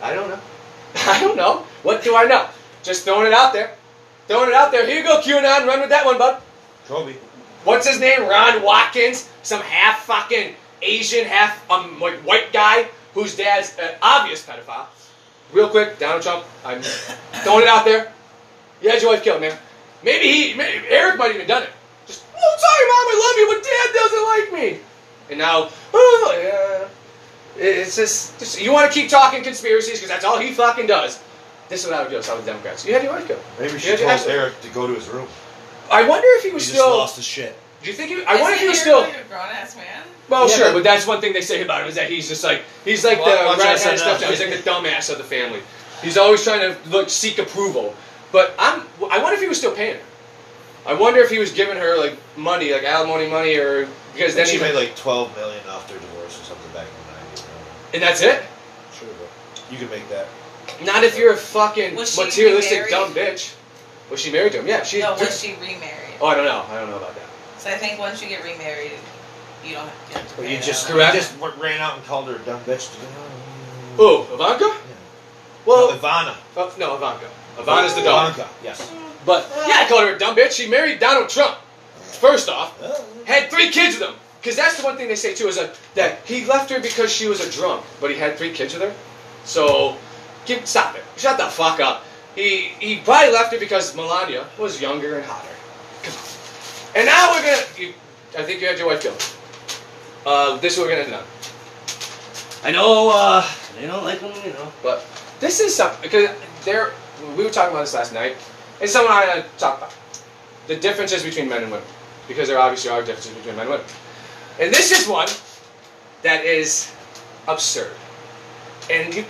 A: I don't know. I don't know. What do I know? Just throwing it out there, throwing it out there. Here you go, QAnon. Run with that one, bud.
C: Kobe.
A: What's his name? Ron Watkins, some half fucking Asian, half um like white guy whose dad's an obvious pedophile. Real quick, Donald Trump. I'm throwing it out there. You had your wife killed, man. Maybe he, maybe Eric might even done it. Just, oh, sorry, mom, I love you, but dad doesn't like me. And now, oh yeah, it's just, just you want to keep talking conspiracies because that's all he fucking does. This is what I would do if I was Democrats. You had your wife killed.
C: Maybe she
A: you
C: told
A: have to-
C: Eric to go to his room.
A: I wonder if he
C: He
A: was
C: just
A: still.
C: lost his shit.
A: Do you think he? I wonder if he was
B: Isn't
A: still.
B: Eric like a grown ass man.
A: Well,
C: Yeah,
A: sure,
C: but-
A: but that's one thing they say about him is that he's just like he's like
C: Watch-
A: the
C: watch
A: redhead
C: SNL.
A: stuff. Now. He's like the dumbass of the family. He's always trying to look seek approval. But I'm I wonder if he was still paying her. I wonder if he was giving her like money, like alimony money, or because
C: Then
A: then
C: she made like twelve million off their divorce or something back in the nineties.
A: and that's it.
C: Sure, but you can make that.
A: Not if you're a fucking materialistic dumb bitch. Was she married to him? Yeah, she.
B: no, was she remarried?
A: oh, I don't know. I don't know about that.
B: So I think once you get remarried, you don't have, you have to
C: But
B: pay
C: you
B: that
C: just
B: out.
C: you
A: Correct.
C: just ran out and called her a dumb bitch.
A: Oh, Ivanka?
C: no,
A: Well,
C: Ivana.
A: uh, no, Ivanka. Ivana's the dog.
C: Ivanka. Yes.
A: But yeah, I called her a dumb bitch. She married Donald Trump. First off, had three kids with him. Because that's the one thing they say too is that, that he left her because she was a drunk, but he had three kids with her. So, give, stop it. Shut the fuck up. He he probably left her because Melania was younger and hotter. Come on. And now we're gonna. You, I think you had your wife killed. Uh, this is what we're gonna end on. I know uh, they don't like them, you know, but this is something because there we were talking about this last night. It's something I want to talk about the differences between men and women because there obviously are differences between men and women. And this is one that is absurd. And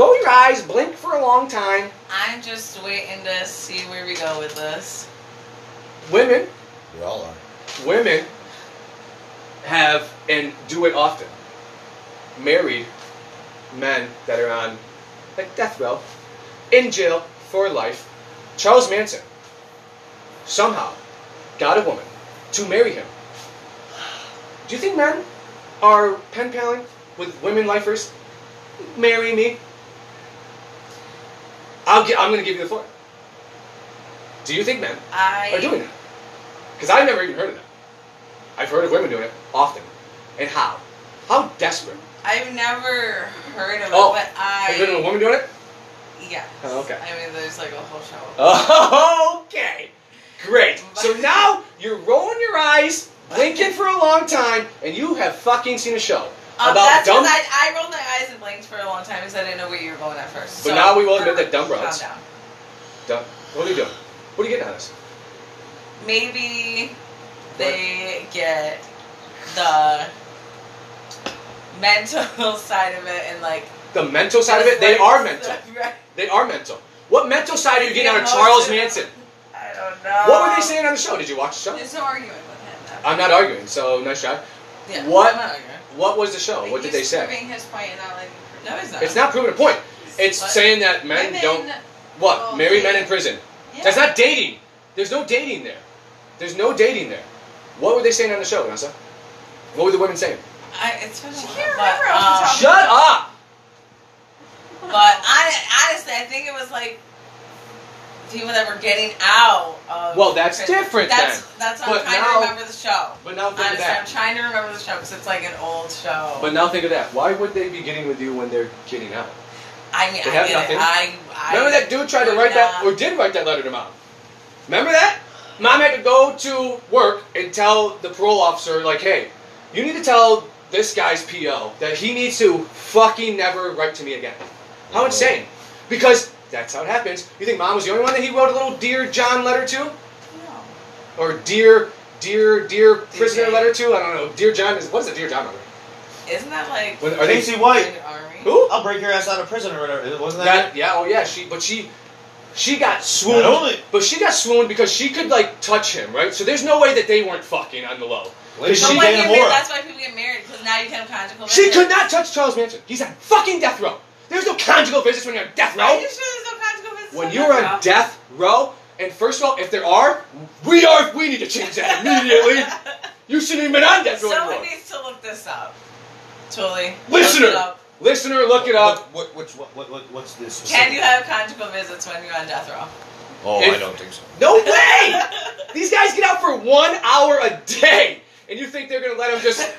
A: you roll your eyes, blink for a long time.
B: I'm just waiting to see where we go with this.
A: Women,
C: We all are.
A: women have and do it often. Married men that are on like death row, in jail for life. Charles Manson somehow got a woman to marry him. Do you think men are pen paling with women lifers? Marry me. I'll gi- I'm going to give you the floor. Do you think men
B: I
A: are doing that? Because I've never even heard of that. I've heard of women doing it often. And how? How desperate.
B: I've never heard of it,
A: Oh,
B: but I
A: Have you heard of a woman doing it?
B: yeah.
A: Oh, okay.
B: I mean, there's like a whole show.
A: Oh, okay. Great. So now you're rolling your eyes, blinking for a long time, and you have fucking seen a show
B: Um,
A: about
B: that's
A: dumb.
B: I, I rolled my eyes and blinked for a long time because I didn't know where you were going at first.
A: But
B: So,
A: now we will admit that dumb
B: calm down.
A: dumb. What are you doing? What are you getting at us?
B: Maybe they get the mental side of it and like
A: The mental side of it? They are mental.
B: Right.
A: They are mental. What mental side are you getting out of Charles. Manson?
B: I don't know.
A: What were they saying on the show? Did you watch the show?
D: There's no arguing with him. though.
A: I'm not arguing, so nice try.
B: Yeah,
A: What?
B: I'm not arguing.
A: What was the show?
D: Like,
A: What did they say?
D: proving his point and not letting
B: No, it's not.
A: It's not proving a point. It's
B: What?
A: saying that men
D: Women,
A: don't what
D: well,
A: marry men in prison.
D: Yeah.
A: That's not dating. There's no dating there. There's no dating there. What were they saying on the show, Vanessa? What were the women saying?
B: I, it's been a while,
D: can't
B: but,
D: remember off
B: um,
D: top of
A: Shut up!
B: But I, honestly, I think it was like people that were getting out of.
A: Well, that's different
B: That's
A: then.
B: that's
A: But
B: I'm trying
A: now-
B: to remember the show.
A: But now think of
B: Honestly, I'm trying to remember the show because it's like an old show.
A: But now think of that. Why would they be getting with you when they're getting out?
B: I mean,
A: they
B: I
A: have nothing.
B: I, I
A: Remember that dude tried to write that, or did write that letter to mom? Remember that? Mom had to go to work and tell the parole officer, like, hey, you need to tell this guy's PO that he needs to fucking never write to me again. How mm-hmm. insane. Because that's how it happens. You think mom was the only one that he wrote a little Dear John letter to?
B: No.
A: Or Dear, Dear, Dear prisoner
B: Jane.
A: letter to? I don't know. Dear John is, what is a Dear John letter?
B: Isn't that like
A: When, are they,
C: Casey White.
B: in the army?
A: who?
C: I'll break your ass out of prison or whatever. Wasn't
A: That,
C: that?
A: yeah, oh yeah, she, but she, she got swooned.
C: Not only-
A: But she got swooned because she could like touch him, right? So there's no way that they weren't fucking on the low.
C: Lady
A: She
B: So
C: She
B: when
C: Dana
B: get married, that's why people get married because now you can have conjugal
A: She could not touch Charles Manson. He's on fucking death row. There's no conjugal visits when you're on death row.
B: Are
A: row.
B: you sure there's no conjugal visits?
A: When you're on
B: row?
A: death row, and first of all, if there are, we are. We need to change that immediately. You shouldn't even been on death row
B: Someone
A: anymore.
B: needs to look this up. Totally.
A: Listener.
B: Look it up.
A: Listener, look it up.
C: What, what, what, what, what, what's this?
B: Can you have conjugal visits when you're on death row?
C: Oh,
A: If-
C: I don't think so.
A: No way! These guys get out for one hour a day, and you think they're gonna let them just? And,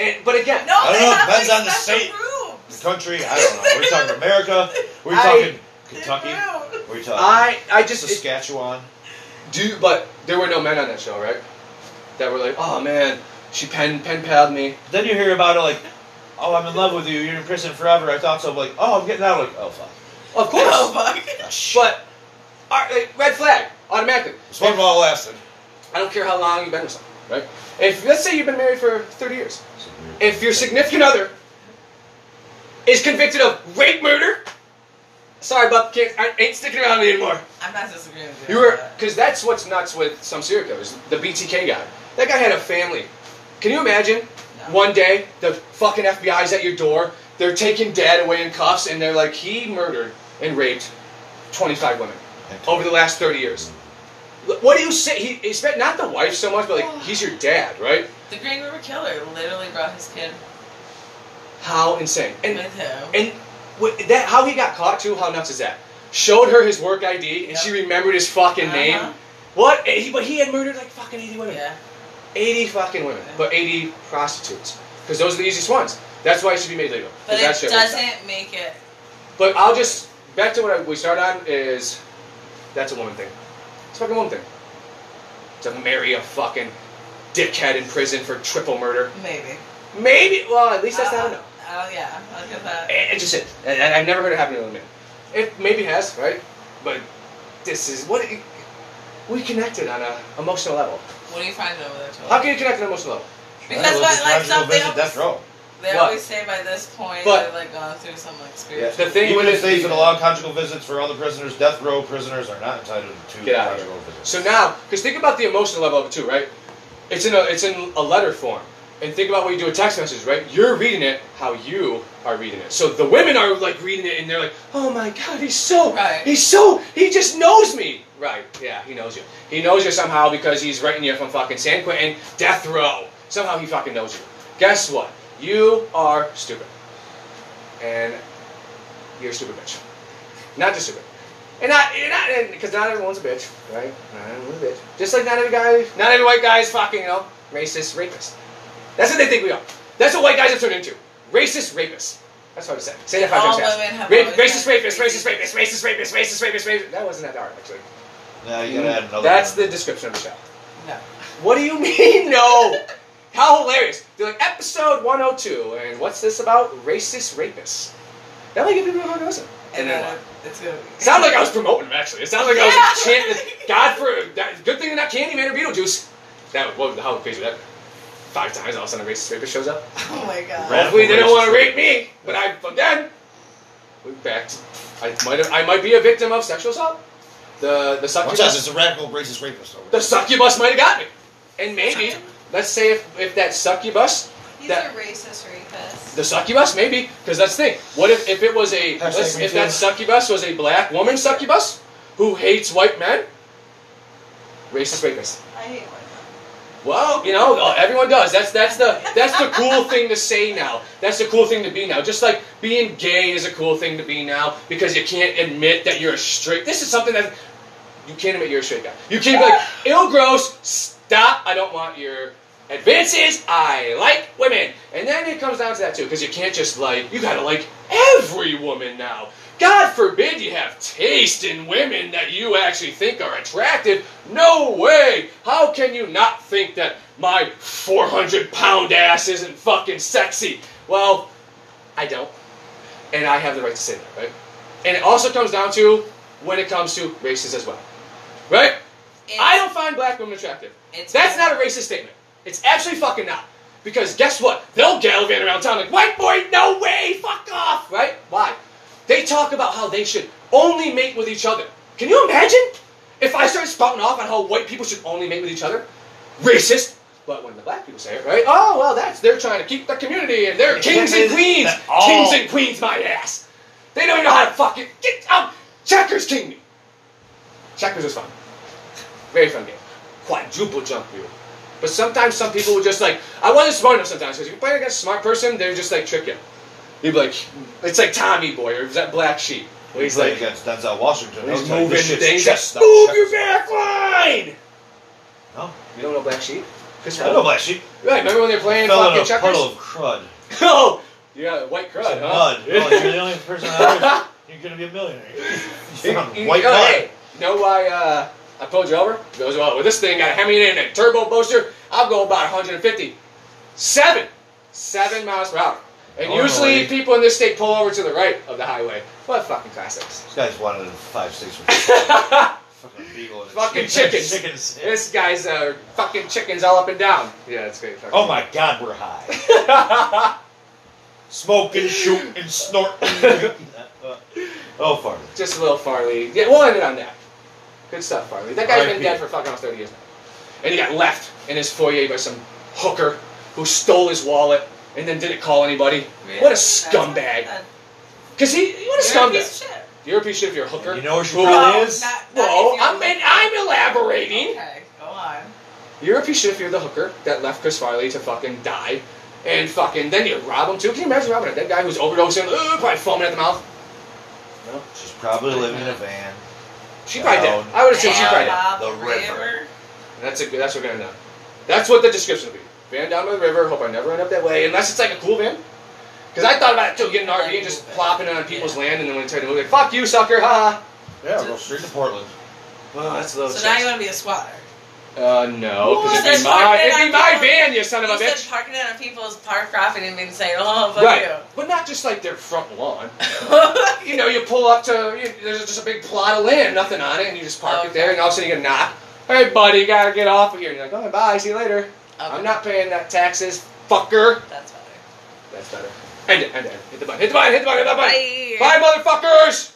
A: eh, but again,
B: No,
C: I don't
B: they
C: know,
B: have
C: depends on the state.
B: rooms.
C: The country, I don't know. We're talking America. We're
A: I-
C: talking Kentucky. We're talking
A: I I just it,
C: Saskatchewan.
A: do. But there were no men on that show, right? That were like, oh man, she pen pen palled me.
C: Then you hear about it like, oh, I'm in love with you. You're in prison forever. I thought so. Like, oh, I'm getting out. Of like, oh fuck.
A: Of course.
B: Oh, fuck.
C: Ah.
A: But uh, red flag automatically.
C: This one while lasted.
A: I don't care how long you've been with someone, right? If let's say you've been married for 30 years, if your significant other is convicted of rape, murder, sorry, but can't, I ain't sticking around anymore.
B: I'm not disagreeing with you.
A: You
B: on
A: were
B: that.
A: because that's what's nuts with some serial killers. The BTK guy, that guy had a family Can you imagine
B: No.
A: one day the fucking FBI's at your door? They're taking dad away in cuffs, and they're like, he murdered and raped 25 women over the last 30 years. What do you say? He, he spent not the wife so much, but like oh. he's your dad, right?
B: The Green River Killer literally brought his kid
A: How insane! And and that how he got caught too? How nuts is that? Showed her his work ID, and
B: Yep.
A: she remembered his fucking
B: Uh-huh.
A: name. What? He, but he had murdered like fucking 80 women.
B: yeah.
A: 80 fucking women, but 80 prostitutes. Because those are the easiest ones. That's why it should be made legal.
B: But
A: that
B: it
A: shit works out.
B: doesn't make it.
A: But I'll just back to what I, we start on is that's a woman thing. It's a fucking woman thing. To marry a fucking dickhead in prison for triple murder.
B: Maybe.
A: Maybe. Well, at least that's not
B: Uh,
A: enough.
B: Oh yeah, look at that.
A: It, it just is. And and I've never heard it happen to a man. It maybe has, right? But this is what it, we connected on a emotional level.
B: What do you find over there, Toby?
A: How can you connect on an emotional level?
B: Because what, like something
C: visit death row.
B: They
A: What?
B: always say by this point
A: But-
B: they've like gone through some like spiritual.
A: The thing
C: Even
A: with
C: if
A: it-
C: states that allow conjugal visits for other prisoners, death row prisoners are not entitled to
A: Get out
C: conjugal visits.
A: So now, because think about the emotional level of it too, right? It's in a it's in a letter form, and think about when you do a text message, right? You're reading it how you are reading it. So the women are like reading it, and they're like, "Oh my God, he's so
B: Right.
A: he's so he just knows me." Right? Yeah, he knows you. He knows you somehow because he's writing you from fucking San Quentin death row. Somehow he fucking knows you. Guess what? You are stupid, and you're a stupid bitch. Not just stupid. And not, you're not, because not everyone's a bitch, right? Not everyone's a bitch. Just like not every guy, not every white guy is fucking, you know, racist, rapist. That's what they think we are. That's what white guys have turned into. Racist, rapists. That's what I said. Say that five
B: All
A: times fast.
B: women have
A: Rape,
B: always
A: racist,
B: been
A: rapist, racist,
B: racist.
A: rapist, racist, rapist, racist, rapist, rapist. That wasn't that hard, actually.
C: No, you gotta add another.
A: That's
C: one.
A: the description of the show.
B: No.
A: What do you mean, no? How hilarious. They're like, episode 102, and what's this about? Racist rapists. That might give people a listen. And then what?
B: it's gonna be.
A: Sounds like I was promoting them, actually. It sounds like I was
B: Yeah.
A: chanting, God for, that, good thing they're not Candyman or Beetlejuice. That, what, how crazy would that be? Five times all of a sudden a racist rapist shows up.
B: Oh my god.
C: Right.
A: Hopefully they don't want to rape me, but I, again, we're back. to- I might, have, I might be a victim of sexual assault. The, the
C: Watch out,
A: succubus,
C: it's a radical racist rapist over
A: the succubus might have got me. And maybe, let's say if, if that succubus,
D: He's
A: That-
D: a racist rapist.
A: the succubus, maybe, because that's the thing. What if, if it was a, let's, if
C: too.
A: that succubus was a black woman succubus who hates white men? Racist rapist.
D: I hate white
A: Well, you know, uh, everyone does. That's that's the that's the cool thing to say now. That's the cool thing to be now. Just like being gay is a cool thing to be now because you can't admit that you're a straight. This is something that you can't admit you're a straight guy. You can't be like, ill gross. Stop. I don't want your advances. I like women. And then it comes down to that too because you can't just like you gotta like every woman now. God forbid you have taste in women that you actually think are attractive. No way! How can you not think that my 400 pound ass isn't fucking sexy? Well, I don't. And I have the right to say that, right? And it also comes down to when it comes to races as well. Right?
B: It's,
A: I don't find black women attractive. That's not a racist statement. It's actually fucking not. Because guess what? They'll gallivant around town like, white boy, no way, fuck off, right? Why? They talk about how they should only mate with each other. Can you imagine if I started spouting off on how white people should only mate with each other? Racist. But when the black people say it, right? Oh, well, that's, they're trying to keep the community and they're kings and queens. Kings and queens, my ass. They don't even know how to fucking get out. Checkers king me. Checkers is fun. Very fun game. Quadruple jump you. But sometimes some people would just like, I wasn't smart enough sometimes because you play against a smart person, they would just like trick you. You'd be like, it's like Tommy Boy or is that Black Sheep? Where
C: He's
A: he's
C: like
A: like,
C: against Denzel Washington.
A: he's
C: He'll
A: moving
C: this shit's
A: things.
C: chest,
A: Like, Move
C: check.
A: your back line!
C: No,
A: You don't know Black Sheep? Chris
C: I don't know Black Sheep.
A: Right, remember when they're playing
C: Fell in
A: fucking
C: a
A: checkers?
C: puddle of crud.
A: oh! Yeah, white crud,
C: Some
A: huh?
C: mud. Oh, you're the only person on. You're gonna be a millionaire. You found
A: You-
C: white
A: you- oh,
C: mud.
A: hey, know why uh, I pulled you over? He goes, well, with this thing got a Hemi in it and a turbo booster, I'll go about 150. Seven! Seven miles per hour. And
C: Oh,
A: usually
C: no.
A: people in this state pull over to the right of the highway. What fucking classics.
C: This guy's wanted a five six fucking beagle and
A: Fucking chickens.
C: chickens.
A: this guy's uh, fucking chickens all up and down. Yeah, it's great.
C: Oh my God, we're high. Smoking, shooting, snorting. Uh, oh, Farley.
A: Just a little Farley. Yeah, we'll end it on that. Good stuff, Farley. That guy's been dead for fucking almost 30 years now. And he got left in his foyer by some hooker who stole his wallet and then didn't call anybody.
B: Really?
A: What a scumbag! Cause he, what a
B: you're a
A: scumbag!
B: piece of shit.
A: You're a piece of shit if you're a hooker.
C: You know where she
A: Who-
C: probably
B: No,
C: is?
B: not- not
A: Whoa,
B: if you're
A: I'm,
B: a-
A: I'm elaborating.
B: Okay, go on.
A: You're a piece of shit if you're the hooker that left Chris Farley to fucking die. And fucking, then you rob him too. Can you imagine robbing a dead guy who's overdosing, uh, probably foaming at the mouth?
C: No, she's probably living in a van.
A: She probably
C: Down.
A: did. I would assume she probably did.
B: Bob
C: The river.
A: That's a. That's what we're gonna know. That's what the description will be. Van down by the river. Hope I never end up that way, unless it's like a cool van. Because I thought about it too, getting an RV and just plopping it on people's land, and then when they try to move, like fuck you, sucker, ha.
C: Yeah, go straight to Portland.
A: Well, that's a little.
B: So now you want to be a squatter.
A: Uh, no, because it'd be my, it'd be my
B: people's-
A: van, you son of a
B: you
A: bitch.
B: said parking it on people's park property and then say, oh, fuck
A: Right,
B: you.
A: but not just like their front lawn. You know, you pull up to you, there's just a big plot of land, nothing on it, and you just park it there, and all of a sudden you get a knock. Hey, buddy, you gotta get off of here. And you're like, oh, bye, see you later. I'm not paying that taxes, fucker.
B: That's better.
A: That's better. End it, end it. Hit the button, hit the button, hit the button, hit the button.
B: Bye.
A: Bye, motherfuckers!